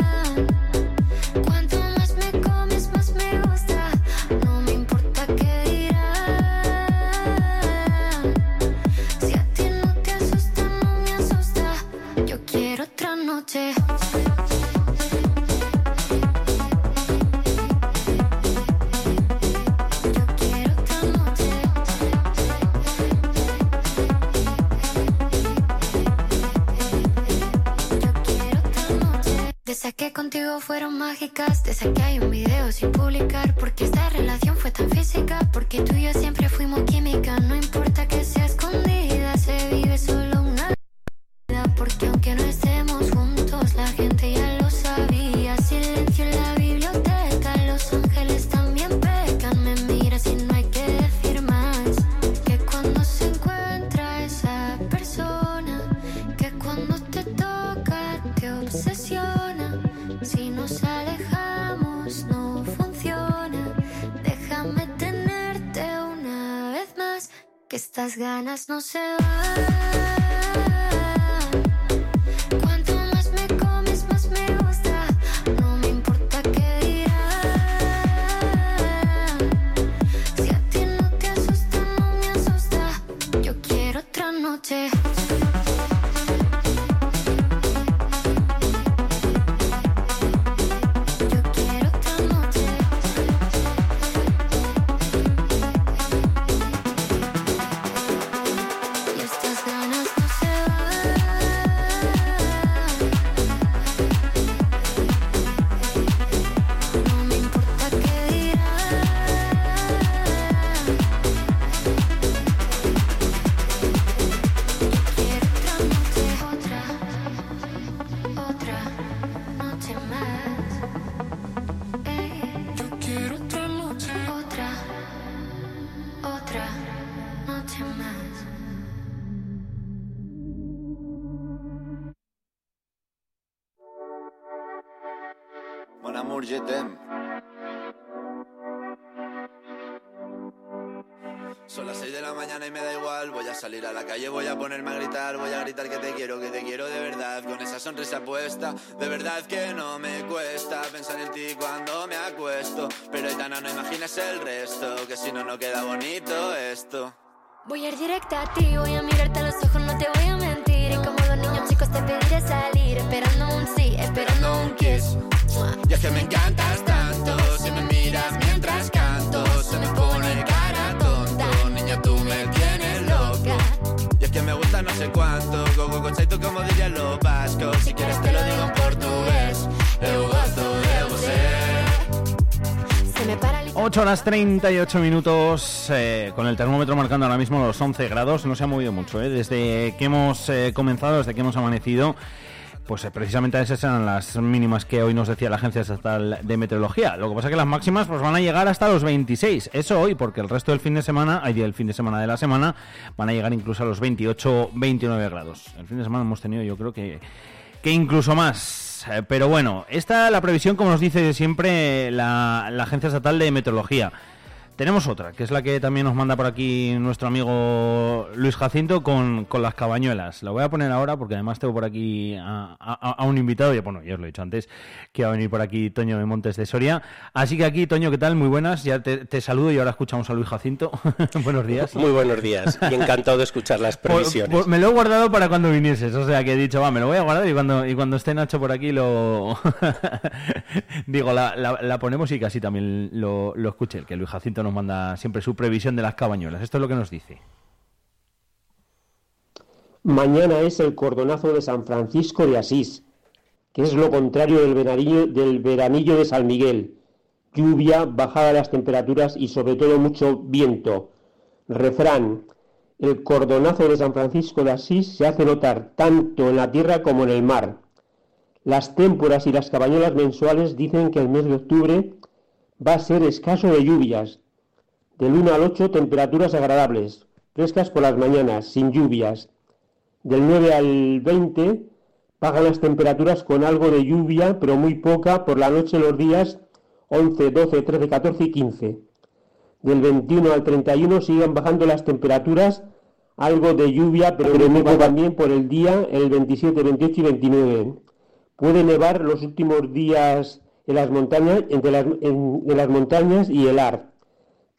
No se Son las 6 de la mañana y me da igual. Voy a salir a la calle, voy a ponerme a gritar. Voy a gritar que te quiero, que te quiero de verdad. Con esa sonrisa puesta, de verdad que no me cuesta pensar en ti cuando me acuesto. Pero Aitana, no imaginas el resto, que si no, no queda bonito esto. Voy a ir directa a ti, voy a mirarte a los ojos, no te voy a mentir. Y como los niños chicos te pediré salir, esperando un sí, esperando un kiss. Y es que me encantas tanto, si me miras mientras canto, se me pone cara tonto. Niña, tú me tienes loca. Y es que me gusta no sé cuánto, go go go chaito como dirían los vascos. Si quieres te lo digo en portugués, eu gosto de você. Se me para el 8 horas 38 minutos, eh, con el termómetro marcando ahora mismo los 11 grados, no se ha movido mucho, eh, desde que hemos eh, comenzado, desde que hemos amanecido, pues eh, precisamente esas eran las mínimas que hoy nos decía la Agencia Estatal de Meteorología. Lo que pasa es que las máximas pues van a llegar hasta los 26, eso hoy, porque el resto del fin de semana, hay el fin de semana de la semana, van a llegar incluso a los 28, 29 grados. El fin de semana hemos tenido yo creo que, que incluso más. Eh, Pero bueno, esta es la previsión, como nos dice siempre la, la Agencia Estatal de Meteorología. Tenemos otra, que es la que también nos manda por aquí nuestro amigo Luis Jacinto con, con las cabañuelas. La voy a poner ahora porque además tengo por aquí a, a- a un invitado, ya, bueno, ya os lo he dicho antes, que va a venir por aquí Toño de Montes de Soria. Así que aquí, Toño, ¿qué tal? Muy buenas, ya te, te saludo y ahora escuchamos a Luis Jacinto. [LAUGHS] Buenos días. Muy buenos días y encantado de escuchar las Por- previsiones. por- me lo he guardado para cuando vinieses, o sea que he dicho, va, me lo voy a guardar y cuando, y cuando esté Nacho por aquí lo... [LAUGHS] Digo, la, la- la ponemos y casi también lo, lo escuche, el que Luis Jacinto nos manda siempre su previsión de las cabañuelas. Esto es lo que nos dice. Mañana es el cordonazo de San Francisco de Asís, que es lo contrario del veranillo, del veranillo de San Miguel. Lluvia, bajada de las temperaturas y sobre todo mucho viento. Refrán, el cordonazo de San Francisco de Asís se hace notar tanto en la tierra como en el mar. Las témporas y las cabañuelas mensuales dicen que el mes de octubre va a ser escaso de lluvias. Del 1 al 8 temperaturas agradables, frescas por las mañanas, sin lluvias. Del 9 al 20 pagan las temperaturas con algo de lluvia, pero muy poca por la noche los días 11, 12, 13, 14 y 15. Del 21 al 31 siguen bajando las temperaturas, algo de lluvia, pero muy poco también por el día, el 27, 28 y 29. Puede nevar los últimos días en las montañas, entre las, en, en las montañas y el ar.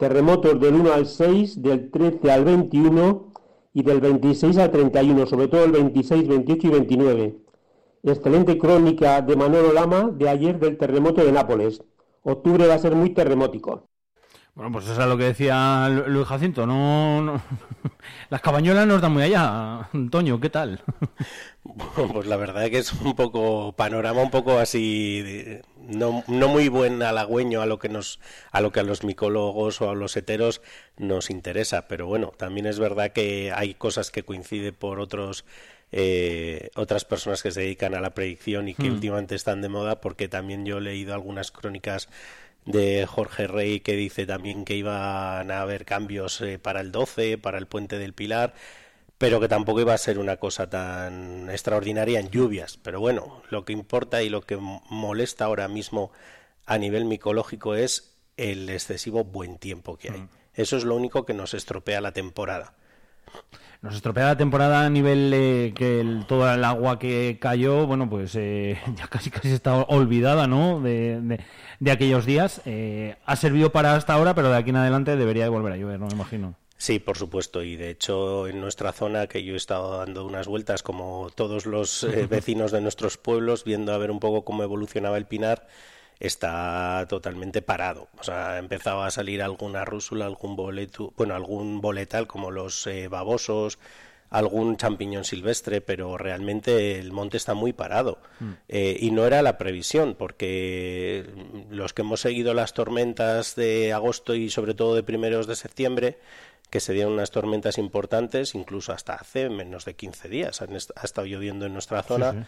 Terremotos del 1 al 6, del 13 al 21 y del 26 al 31, sobre todo el 26, 28 y 29. Excelente crónica de Manolo Lama de ayer del terremoto de Nápoles. Octubre va a ser muy terremótico. Bueno, pues eso es lo que decía Lu- Luis Jacinto. No, no- [LAUGHS] Las cabañuelas nos dan muy allá. Antonio, ¿qué tal? Pues la verdad que es un poco panorama un poco así de- no, no muy buen halagüeño a lo que nos a lo que a los micólogos o a los heteros nos interesa, pero bueno, también es verdad que hay cosas que coinciden por otros eh, otras personas que se dedican a la predicción y que Hmm. últimamente están de moda porque también yo he leído algunas crónicas de Jorge Rey que dice también que iban a haber cambios eh, para el 12, para el puente del Pilar, pero que tampoco iba a ser una cosa tan extraordinaria en lluvias. Pero bueno, lo que importa y lo que molesta ahora mismo a nivel micológico es el excesivo buen tiempo que hay. Eso es lo único que nos estropea la temporada. Nos estropea la temporada a nivel eh, que el- toda el agua que cayó, bueno, pues eh, [LAUGHS] ya casi casi está olvidada, ¿no? De, de- de aquellos días. Eh, ha servido para hasta ahora, pero de aquí en adelante debería de volver a llover, no me imagino. Sí, por supuesto, y de hecho en nuestra zona que yo he estado dando unas vueltas como todos los eh, [LAUGHS] vecinos de nuestros pueblos, viendo a ver un poco cómo evolucionaba el pinar, está totalmente parado. O sea, ha empezado a salir alguna rúsula, algún boleto, bueno, algún boletal como los eh, babosos, algún champiñón silvestre, pero realmente el monte está muy parado. Eh, y no era la previsión, porque los que hemos seguido las tormentas de agosto y sobre todo de primeros de septiembre, que se dieron unas tormentas importantes, incluso hasta hace menos de 15 días, han est- ha estado lloviendo en nuestra zona. Sí, sí.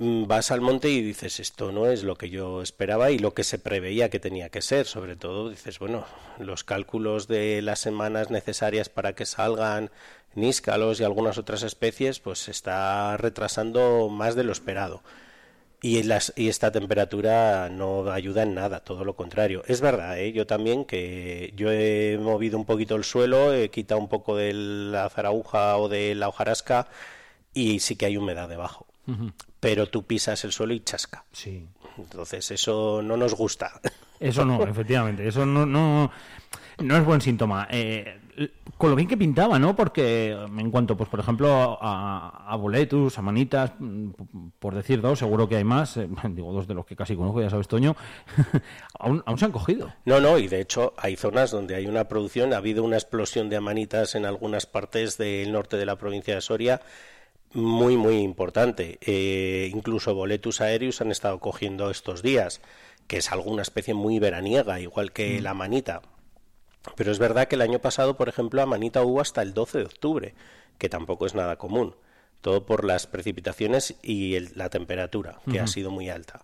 Mm, Vas al monte y dices, esto no es lo que yo esperaba y lo que se preveía que tenía que ser. Sobre todo dices, bueno, los cálculos de las semanas necesarias para que salgan níscalos y algunas otras especies, pues está retrasando más de lo esperado. Y, las, y esta temperatura no ayuda en nada, todo lo contrario. Es verdad, ¿eh? yo también que yo he movido un poquito el suelo, he quitado un poco de la zaraguja o de la hojarasca y sí que hay humedad debajo. Pero tú pisas el suelo y chasca. Sí. Entonces eso no nos gusta. Eso no, efectivamente, eso no, no, no es buen síntoma. Eh, con lo bien que pintaba, ¿no? Porque en cuanto, pues por ejemplo, a, a boletus, a manitas, por decir dos, seguro que hay más, eh, [LAUGHS] digo dos de los que casi conozco, ya sabes, Toño, [LAUGHS] aún, aún se han cogido. No, no, y de hecho hay zonas donde hay una producción, ha habido una explosión de amanitas en algunas partes del norte de la provincia de Soria muy, muy importante. Eh, incluso boletus aéreos han estado cogiendo estos días, que es alguna especie muy veraniega, igual que Mm. la manita. Pero es verdad que el año pasado, por ejemplo, a manita hubo hasta el 12 de octubre, que tampoco es nada común. Todo por las precipitaciones y el- la temperatura, que ha sido muy alta.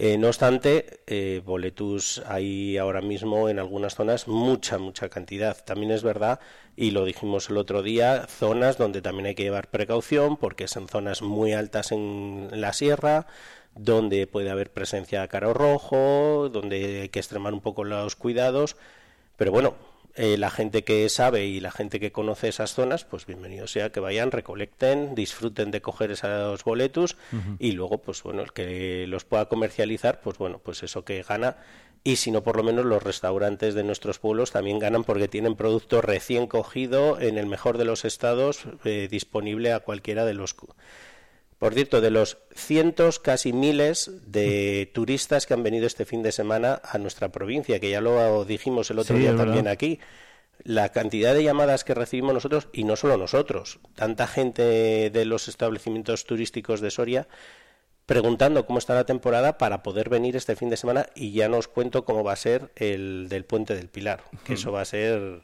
Eh, no obstante, eh, boletus hay ahora mismo en algunas zonas mucha, mucha cantidad. También es verdad, y lo dijimos el otro día, zonas donde también hay que llevar precaución porque son zonas muy altas en la sierra, donde puede haber presencia de caro rojo, donde hay que extremar un poco los cuidados. Pero bueno, eh, la gente que sabe y la gente que conoce esas zonas, pues bienvenido sea que vayan, recolecten, disfruten de coger esos boletus Ujú. y luego, pues bueno, el que los pueda comercializar, pues bueno, pues eso que gana. Y si no, por lo menos los restaurantes de nuestros pueblos también ganan porque tienen producto recién cogido en el mejor de los estados eh, disponible a cualquiera de los... Por cierto, de los cientos, casi miles de turistas que han venido este fin de semana a nuestra provincia, que ya lo dijimos el otro Sí, día también verdad. aquí. la cantidad de llamadas que recibimos nosotros, y no solo nosotros, tanta gente de los establecimientos turísticos de Soria, preguntando cómo está la temporada para poder venir este fin de semana y ya nos cuento cómo va a ser el del puente del Pilar, que eso va a ser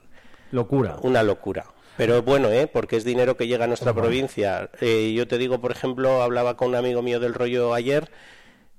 locura. Una locura. Pero bueno, ¿eh? porque es dinero que llega a nuestra provincia. Eh, yo te digo, por ejemplo, hablaba con un amigo mío del rollo ayer,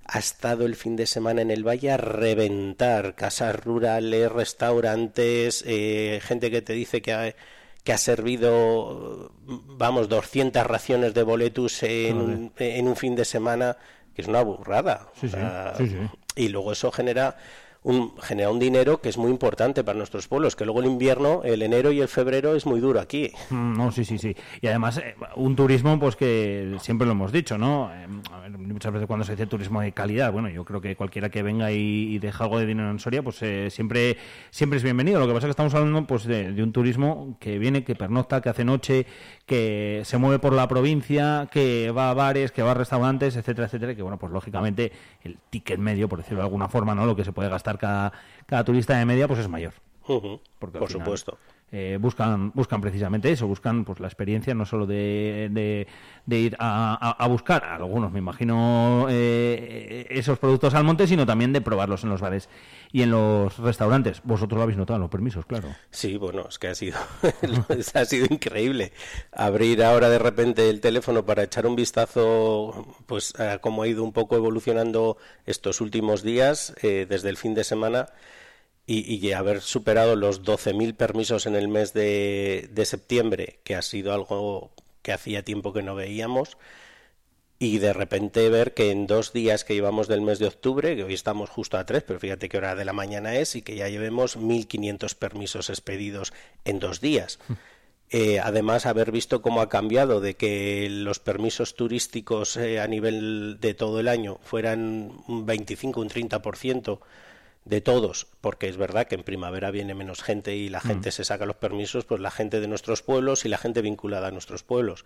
ha estado el fin de semana en el valle a reventar casas rurales, restaurantes, eh, gente que te dice que ha, que ha servido, vamos, 200 raciones de boletus en, un, en un fin de semana, que es una burrada. Sí, O sea, sí, sí. Y luego eso genera un, genera un dinero que es muy importante para nuestros pueblos, que luego el invierno, el enero y el febrero es muy duro aquí. Mm, No, sí, sí, sí. Y además, eh, un turismo, pues que siempre lo hemos dicho, ¿no? Eh, muchas veces cuando se dice turismo de calidad, bueno, yo creo que cualquiera que venga y, y deja algo de dinero en Soria, pues eh, siempre, siempre es bienvenido. Lo que pasa es que estamos hablando, pues, de, de un turismo que viene, que pernocta, que hace noche, que se mueve por la provincia, que va a bares, que va a restaurantes, etcétera, etcétera, que, bueno, pues lógicamente el ticket medio, por decirlo de alguna forma, ¿no? Lo que se puede gastar cada, cada turista de media, pues es mayor. Porque por final, supuesto. Eh, buscan buscan precisamente eso, buscan pues la experiencia no solo de, ir a, a- buscar, algunos me imagino, eh, esos productos al monte, sino también de probarlos en los bares y en los restaurantes. Vosotros lo habéis notado los permisos, claro. Sí, bueno, es que ha sido, [LAUGHS] ha sido increíble. Abrir ahora de repente el teléfono para echar un vistazo, pues, a cómo ha ido un poco evolucionando estos últimos días, eh, desde el fin de semana, y, y haber superado los 12.000 permisos en el mes de, de septiembre, que ha sido algo que hacía tiempo que no veíamos, y de repente ver que en dos días que llevamos del mes de octubre, que hoy estamos justo a tres, pero fíjate qué hora de la mañana es, y que ya llevemos 1.500 permisos expedidos en dos días. Eh, además, haber visto cómo ha cambiado de que los permisos turísticos eh, a nivel de todo el año fueran un 25, un 30% de todos, porque es verdad que en primavera viene menos gente y la gente se saca los permisos, pues la gente de nuestros pueblos y la gente vinculada a nuestros pueblos.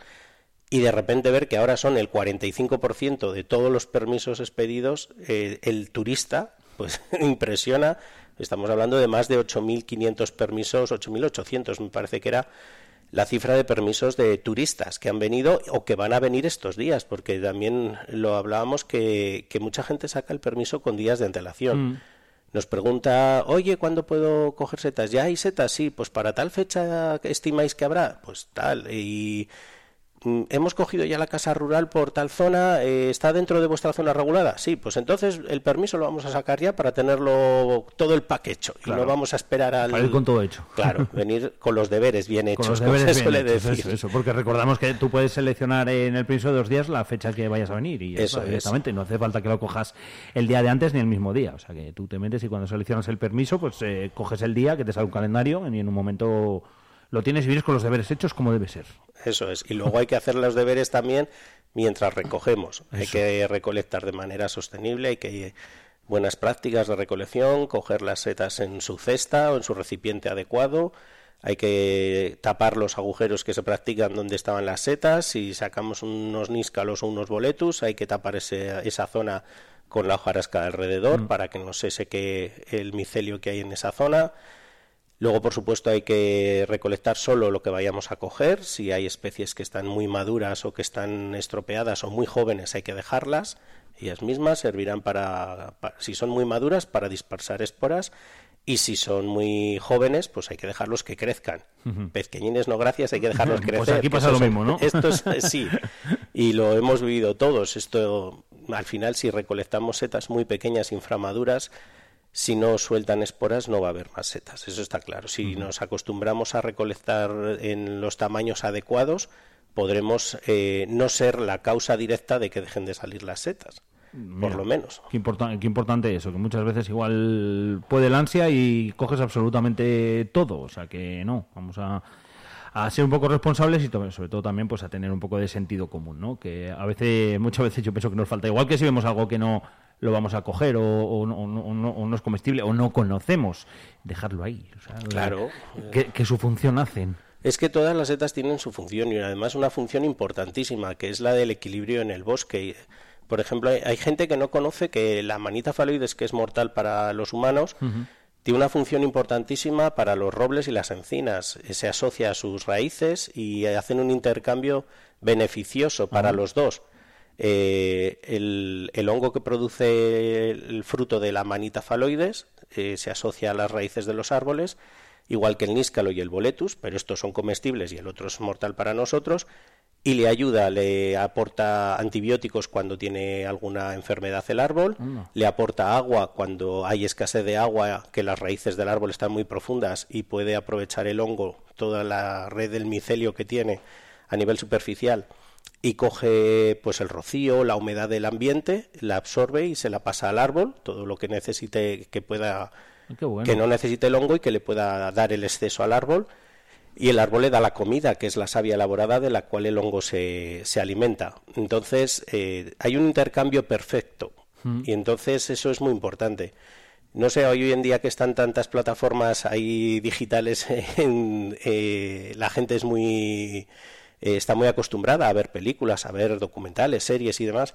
Y de repente ver que ahora son el 45% de todos los permisos expedidos, eh, el turista, pues [LAUGHS] impresiona. Estamos hablando de más de 8.500 permisos, 8.800 me parece que era la cifra de permisos de turistas que han venido o que van a venir estos días, porque también lo hablábamos que, que mucha gente saca el permiso con días de antelación. Mm. Nos pregunta, oye, ¿cuándo puedo coger setas? ¿Ya hay setas? Sí, pues para tal fecha estimáis que habrá, pues tal. Y hemos cogido ya la casa rural por tal zona, eh, ¿está dentro de vuestra zona regulada? Sí, pues entonces el permiso lo vamos a sacar ya para tenerlo todo el pack hecho. Y Claro. no vamos a esperar al... Para ir con todo hecho. Claro, [LAUGHS] venir con los deberes bien hechos, Con los como deberes se bien suele decir. Eso, eso, porque recordamos que tú puedes seleccionar en el permiso de dos días la fecha que vayas a venir y Eso es. directamente. No hace falta que lo cojas el día de antes ni el mismo día. O sea, que tú te metes y cuando seleccionas el permiso, pues eh, coges el día que te sale un calendario y en un momento lo tienes y vienes con los deberes hechos como debe ser. Eso es. Y luego hay que hacer los deberes también mientras recogemos. Hay que recolectar de manera sostenible, hay que buenas prácticas de recolección, coger las setas en su cesta o en su recipiente adecuado. Hay que tapar los agujeros que se practican donde estaban las setas. Si sacamos unos níscalos o unos boletus, hay que tapar ese- esa zona con la hojarasca alrededor Mm. para que no se seque el micelio que hay en esa zona. Luego, por supuesto, hay que recolectar solo lo que vayamos a coger. Si hay especies que están muy maduras o que están estropeadas o muy jóvenes, hay que dejarlas. Ellas mismas servirán para, pa- si son muy maduras, para dispersar esporas. Y si son muy jóvenes, pues hay que dejarlos que crezcan. Pezqueñines no gracias, hay que dejarlos [LAUGHS] Pues crecer. aquí que pasa lo mismo, ¿no? Esto es, [LAUGHS] sí, y lo hemos vivido todos. Esto, al final, si recolectamos setas muy pequeñas, inframaduras, si no sueltan esporas no va a haber más setas, eso está claro. Si nos acostumbramos a recolectar en los tamaños adecuados, podremos eh, no ser la causa directa de que dejen de salir las setas, por lo menos. Qué, importa- qué importante eso, que muchas veces igual puede el ansia y coges absolutamente todo. O sea que no, vamos a, a ser un poco responsables y sobre todo también pues a tener un poco de sentido común, ¿no? Que a veces, muchas veces yo pienso que nos falta. Igual que si vemos algo que no lo vamos a coger o, o no, o no- o es comestible o no conocemos, dejarlo ahí. o sea, Claro. Que, que su función hacen. Es que todas las setas tienen su función y además una función importantísima, que es la del equilibrio en el bosque. Por ejemplo, hay, hay gente que no conoce que la manita faloides, que es mortal para los humanos, tiene una función importantísima para los robles y las encinas. Se asocia a sus raíces y hacen un intercambio beneficioso para los dos. Eh, el, el hongo que produce el fruto de la manita faloides eh, se asocia a las raíces de los árboles, igual que el níscalo y el boletus, pero estos son comestibles y el otro es mortal para nosotros, y le ayuda, le aporta antibióticos cuando tiene alguna enfermedad el árbol, le aporta agua cuando hay escasez de agua, que las raíces del árbol están muy profundas y puede aprovechar el hongo, toda la red del micelio que tiene a nivel superficial y coge pues el rocío, la humedad del ambiente, la absorbe y se la pasa al árbol, todo lo que necesite que pueda Qué bueno. que no necesite el hongo y que le pueda dar el exceso al árbol. Y el árbol le da la comida, que es la savia elaborada de la cual el hongo se, se alimenta. Entonces, eh, hay un intercambio perfecto. Mm. Y entonces eso es muy importante. No sé, hoy en día que están tantas plataformas ahí digitales, [LAUGHS] en, eh, la gente es muy eh, está muy acostumbrada a ver películas, a ver documentales, series y demás.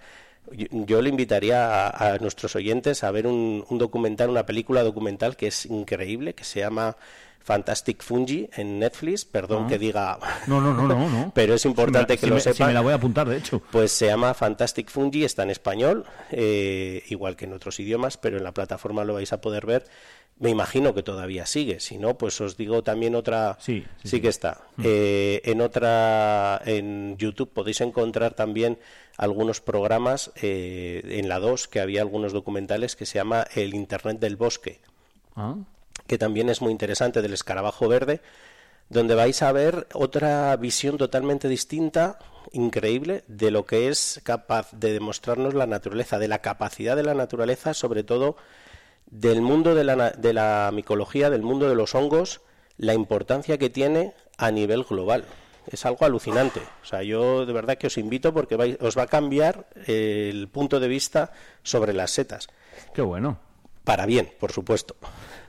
Yo, yo le invitaría a, a nuestros oyentes a ver un, un documental, una película documental que es increíble, que se llama Fantastic Fungi en Netflix. Perdón Ah. que diga, No, no, no, no, no. [LAUGHS] pero es Si me importante que si lo me- si sepan. me la voy a apuntar, de hecho. Pues se llama Fantastic Fungi, está en español, eh, igual que en otros idiomas, pero en la plataforma lo vais a poder ver. Me imagino que todavía sigue, si no, pues os digo también otra. Sí, sí, que está. Mm. Eh, en otra, en YouTube podéis encontrar también algunos programas eh, en la 2 que había algunos documentales que se llama El Internet del Bosque Ah. que también es muy interesante, del escarabajo verde, donde vais a ver otra visión totalmente distinta, increíble, de lo que es capaz de demostrarnos la naturaleza, de la capacidad de la naturaleza, sobre todo del mundo de la, de la micología, del mundo de los hongos, la importancia que tiene a nivel global. Es algo alucinante. O sea, yo de verdad que os invito porque os va a cambiar eh, el punto de vista sobre las setas. Qué bueno. Para bien, por supuesto.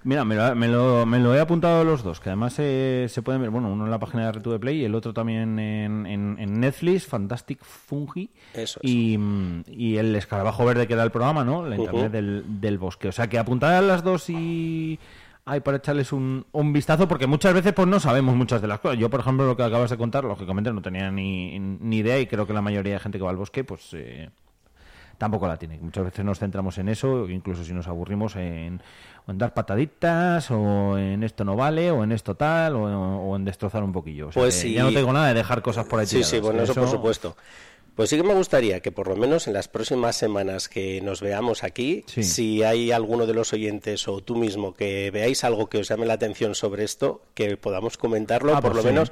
Mira, me lo, me lo, me lo he apuntado los dos, que además eh, se pueden ver, bueno, uno en la página de RTV Play y el otro también en, en, en Netflix, Fantastic Fungi. Eso. Y, y el escarabajo verde que da el programa, ¿no? La internet del, del bosque. O sea, que apuntar a las dos y... Hay para echarles un, un vistazo porque muchas veces pues no sabemos muchas de las cosas. Yo, por ejemplo, lo que acabas de contar, lógicamente no tenía ni, ni idea y creo que la mayoría de gente que va al bosque, pues eh, tampoco la tiene. Muchas veces nos centramos en eso, incluso si nos aburrimos en, en dar pataditas, o en esto no vale, o en esto tal, o, o en destrozar un poquillo. O sea Pues sí. Ya no tengo nada de dejar cosas por ahí Sí, sí, bueno, eso, por supuesto. Pues sí que me gustaría que por lo menos en las próximas semanas que nos veamos aquí, Sí. si hay alguno de los oyentes o tú mismo que veáis algo que os llame la atención sobre esto, que podamos comentarlo, Ah, por pues lo sí. menos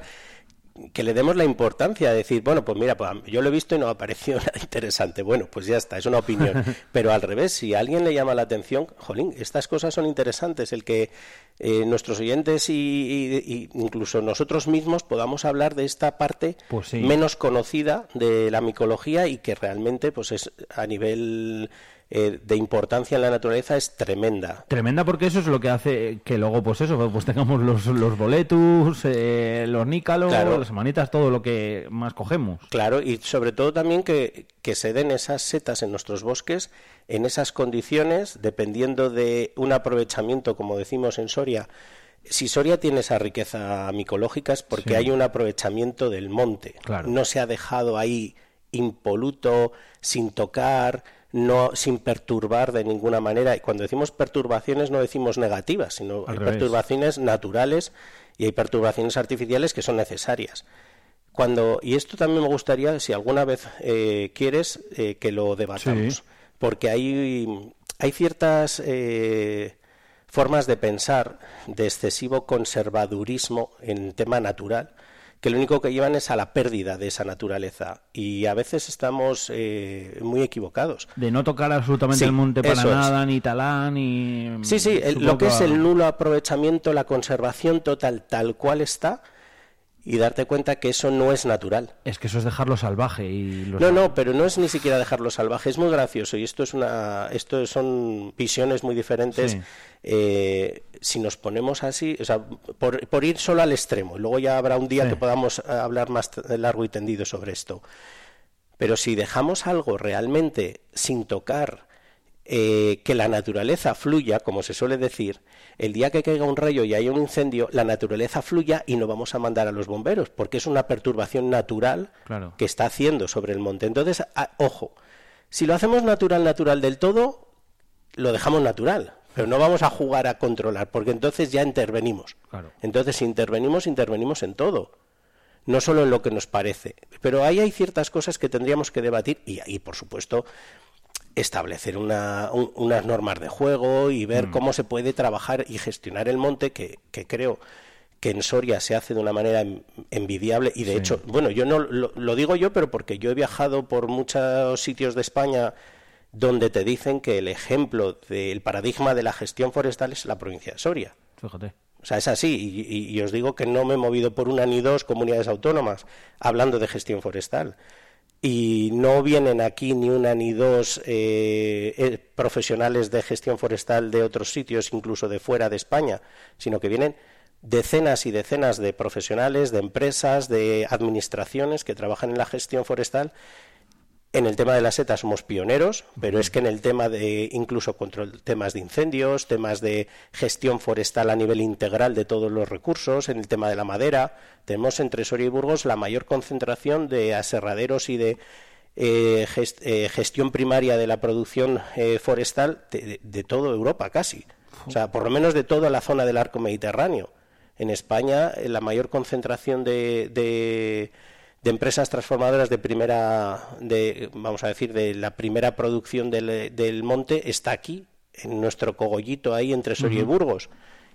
que le demos la importancia de decir, bueno, pues mira, pues yo lo he visto y no me ha parecido [LAUGHS] nada interesante. Bueno, pues ya está, es una opinión. [LAUGHS] Pero al revés, si a alguien le llama la atención, jolín, estas cosas son interesantes. El que eh, nuestros oyentes y, y- y incluso nosotros mismos podamos hablar de esta parte Pues sí. menos conocida de la micología y que realmente, pues es a nivel eh, de importancia en la naturaleza es tremenda. Tremenda porque eso es lo que hace que luego, pues eso, pues tengamos los, los boletus, eh, los nícalos, Claro. las manitas, todo lo que más cogemos. Claro, y sobre todo también que, que se den esas setas en nuestros bosques en esas condiciones, dependiendo de un aprovechamiento, como decimos en Soria. Si Soria tiene esa riqueza micológica es porque Sí. hay un aprovechamiento del monte. Claro. No se ha dejado ahí impoluto, sin tocar, no sin perturbar de ninguna manera. Y cuando decimos perturbaciones no decimos negativas, sino Al hay revés. perturbaciones naturales y hay perturbaciones artificiales que son necesarias. Cuando, y esto también me gustaría, si alguna vez eh, quieres, eh, que lo debatamos. Sí. Porque hay, hay ciertas eh, formas de pensar de excesivo conservadurismo en tema natural que lo único que llevan es a la pérdida de esa naturaleza. Y a veces estamos eh, muy equivocados. De no tocar absolutamente Sí, el monte para eso es. nada, ni talar, ni... Sí, sí, el- Supongo lo que es el nulo aprovechamiento, la conservación total tal cual está y darte cuenta que eso no es natural. Es que eso es dejarlo salvaje y... los- No, no, pero no es ni siquiera dejarlo salvaje, es muy gracioso y esto es una, esto son visiones muy diferentes. Sí. Eh, si nos ponemos así, o sea, por, por ir solo al extremo, y luego ya habrá un día Sí. que podamos eh, hablar más largo y tendido sobre esto. Pero si dejamos algo realmente sin tocar eh, que la naturaleza fluya, como se suele decir, el día que caiga un rayo y haya un incendio, la naturaleza fluya y no vamos a mandar a los bomberos, porque es una perturbación natural Claro. que está haciendo sobre el monte. Entonces, a- ojo, si lo hacemos natural, natural del todo, lo dejamos natural, pero no vamos a jugar a controlar, porque entonces ya intervenimos. Claro. Entonces, si intervenimos, intervenimos en todo, no solo en lo que nos parece. Pero ahí hay ciertas cosas que tendríamos que debatir y, y por supuesto, establecer una- un- unas normas de juego y ver Mm. cómo se puede trabajar y gestionar el monte, que, que creo que en Soria se hace de una manera en- envidiable y de Sí. hecho, bueno, yo no lo, lo digo yo, pero porque yo he viajado por muchos sitios de España donde te dicen que el ejemplo del paradigma de la gestión forestal es la provincia de Soria. Fíjate. O sea, es así, y, y- y os digo que no me he movido por una ni dos comunidades autónomas hablando de gestión forestal. Y no vienen aquí ni una ni dos eh, eh, profesionales de gestión forestal de otros sitios, incluso de fuera de España, sino que vienen decenas y decenas de profesionales, de empresas, de administraciones que trabajan en la gestión forestal en el tema de la seta somos pioneros, pero es que en el tema de incluso control, temas de incendios, temas de gestión forestal a nivel integral de todos los recursos, en el tema de la madera, tenemos entre Soria y Burgos la mayor concentración de aserraderos y de eh, gest- eh, gestión primaria de la producción eh, forestal de, de- de toda Europa casi. O sea, por lo menos de toda la zona del arco mediterráneo. En España, eh, la mayor concentración de, de- de empresas transformadoras de primera, de, vamos a decir, de la primera producción del, del monte está aquí, en nuestro cogollito ahí entre Soria y. Burgos.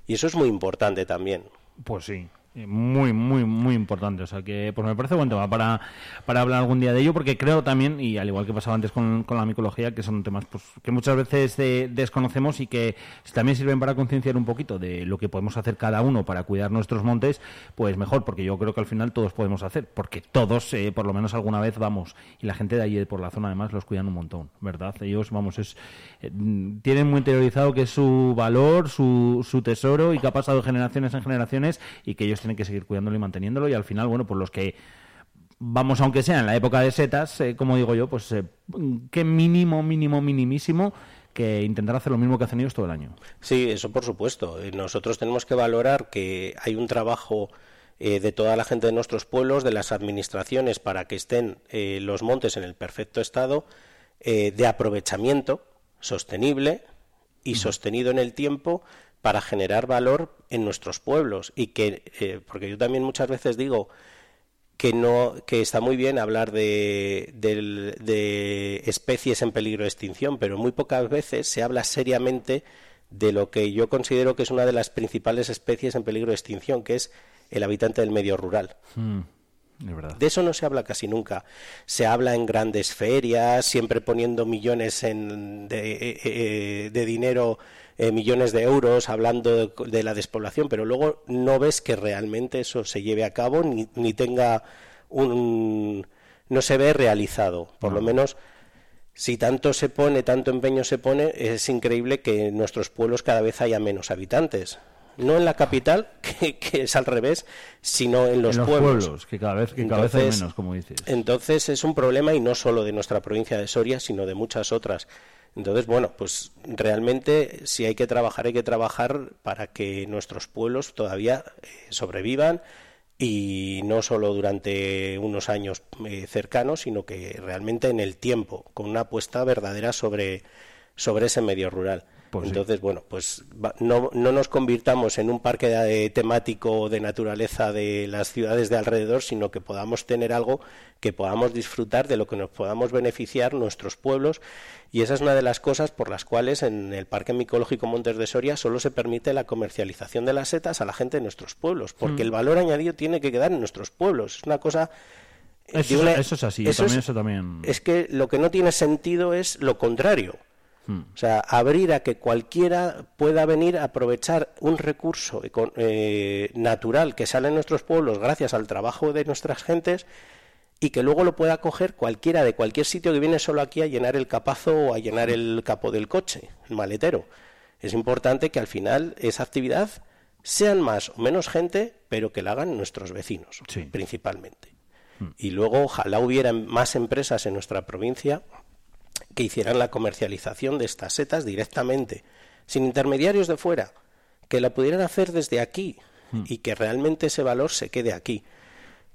Y eso es muy importante también. Pues sí, muy, muy, muy importante. O sea que, pues me parece buen tema para, para hablar algún día de ello, porque creo también, y al igual que pasaba antes con, con la micología, que son temas pues, que muchas veces eh, desconocemos y que también sirven para concienciar un poquito de lo que podemos hacer cada uno para cuidar nuestros montes, pues mejor, porque yo creo que al final todos podemos hacer, porque todos, eh, por lo menos alguna vez, vamos, y la gente de allí por la zona además los cuidan un montón, ¿verdad? Ellos, vamos, es eh, tienen muy interiorizado que es su valor, su, su tesoro y que ha pasado de generaciones en generaciones y que ellos tienen que seguir cuidándolo y manteniéndolo y al final, bueno, pues los que vamos, aunque sea en la época de setas, eh, como digo yo, pues eh, qué mínimo, mínimo, minimísimo que intentar hacer lo mismo que hacen ellos todo el año. Sí, eso por supuesto. Eh, Nosotros tenemos que valorar que hay un trabajo eh, de toda la gente de nuestros pueblos, de las administraciones, para que estén los montes en el perfecto estado de aprovechamiento sostenible y sostenido en el tiempo para generar valor en nuestros pueblos y que eh, porque yo también muchas veces digo que no que está muy bien hablar de, de especies en peligro de extinción, pero muy pocas veces se habla seriamente de lo que yo considero que es una de las principales especies en peligro de extinción, que es el habitante del medio rural. Mm, verdad. De eso no se habla casi nunca. Se habla en grandes ferias, siempre poniendo millones en- de, eh, eh, de dinero, eh, millones de euros, hablando de, de la despoblación, pero luego no ves que realmente eso se lleve a cabo ni, ni tenga un. no se ve realizado. Por lo menos. Si tanto se pone, tanto empeño se pone, es increíble que en nuestros pueblos cada vez haya menos habitantes. No en la capital, [LAUGHS] que, que es al revés, sino en los, en los pueblos. pueblos, que cada vez, que cada vez hay Entonces, menos, como dices. Entonces es un problema y no solo de nuestra provincia de Soria, sino de muchas otras. Entonces, bueno, pues realmente si hay que trabajar, hay que trabajar para que nuestros pueblos todavía eh, sobrevivan y no solo durante unos años eh, cercanos, sino que realmente en el tiempo, con una apuesta verdadera sobre, sobre ese medio rural. Pues sí. Entonces, bueno, pues no, no nos convirtamos en un parque de- temático de naturaleza de las ciudades de alrededor, sino que podamos tener algo que podamos disfrutar, de lo que nos podamos beneficiar nuestros pueblos. Y esa es una de las cosas por las cuales en el Parque Micológico Montes de Soria solo se permite la comercialización de las setas a la gente de nuestros pueblos, porque Mm. el valor añadido tiene que quedar en nuestros pueblos. Es una cosa... Eso, de una- eso es así, eso también, es- eso también. es que lo que no tiene sentido es lo contrario. Mm. O sea, abrir a que cualquiera pueda venir a aprovechar un recurso eh, natural que sale en nuestros pueblos gracias al trabajo de nuestras gentes y que luego lo pueda coger cualquiera de cualquier sitio que viene solo aquí a llenar el capazo o a llenar el capó del coche, el maletero. Es importante que al final esa actividad sean más o menos gente, pero que la hagan nuestros vecinos, principalmente. Y luego ojalá hubiera más empresas en nuestra provincia que hicieran la comercialización de estas setas directamente, sin intermediarios de fuera, que la pudieran hacer desde aquí Hmm. y que realmente ese valor se quede aquí.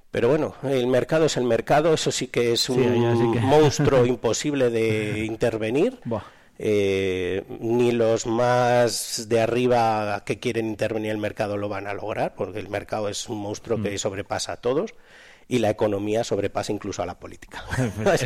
Pero bueno, el mercado es el mercado, eso sí que es un Sí, ahí sí que- monstruo [LAUGHS] imposible de intervenir. Eh, ni los más de arriba que quieren intervenir en el mercado lo van a lograr, porque el mercado es un monstruo Hmm. que sobrepasa a todos y la economía sobrepasa incluso a la política. [LAUGHS] [LAUGHS]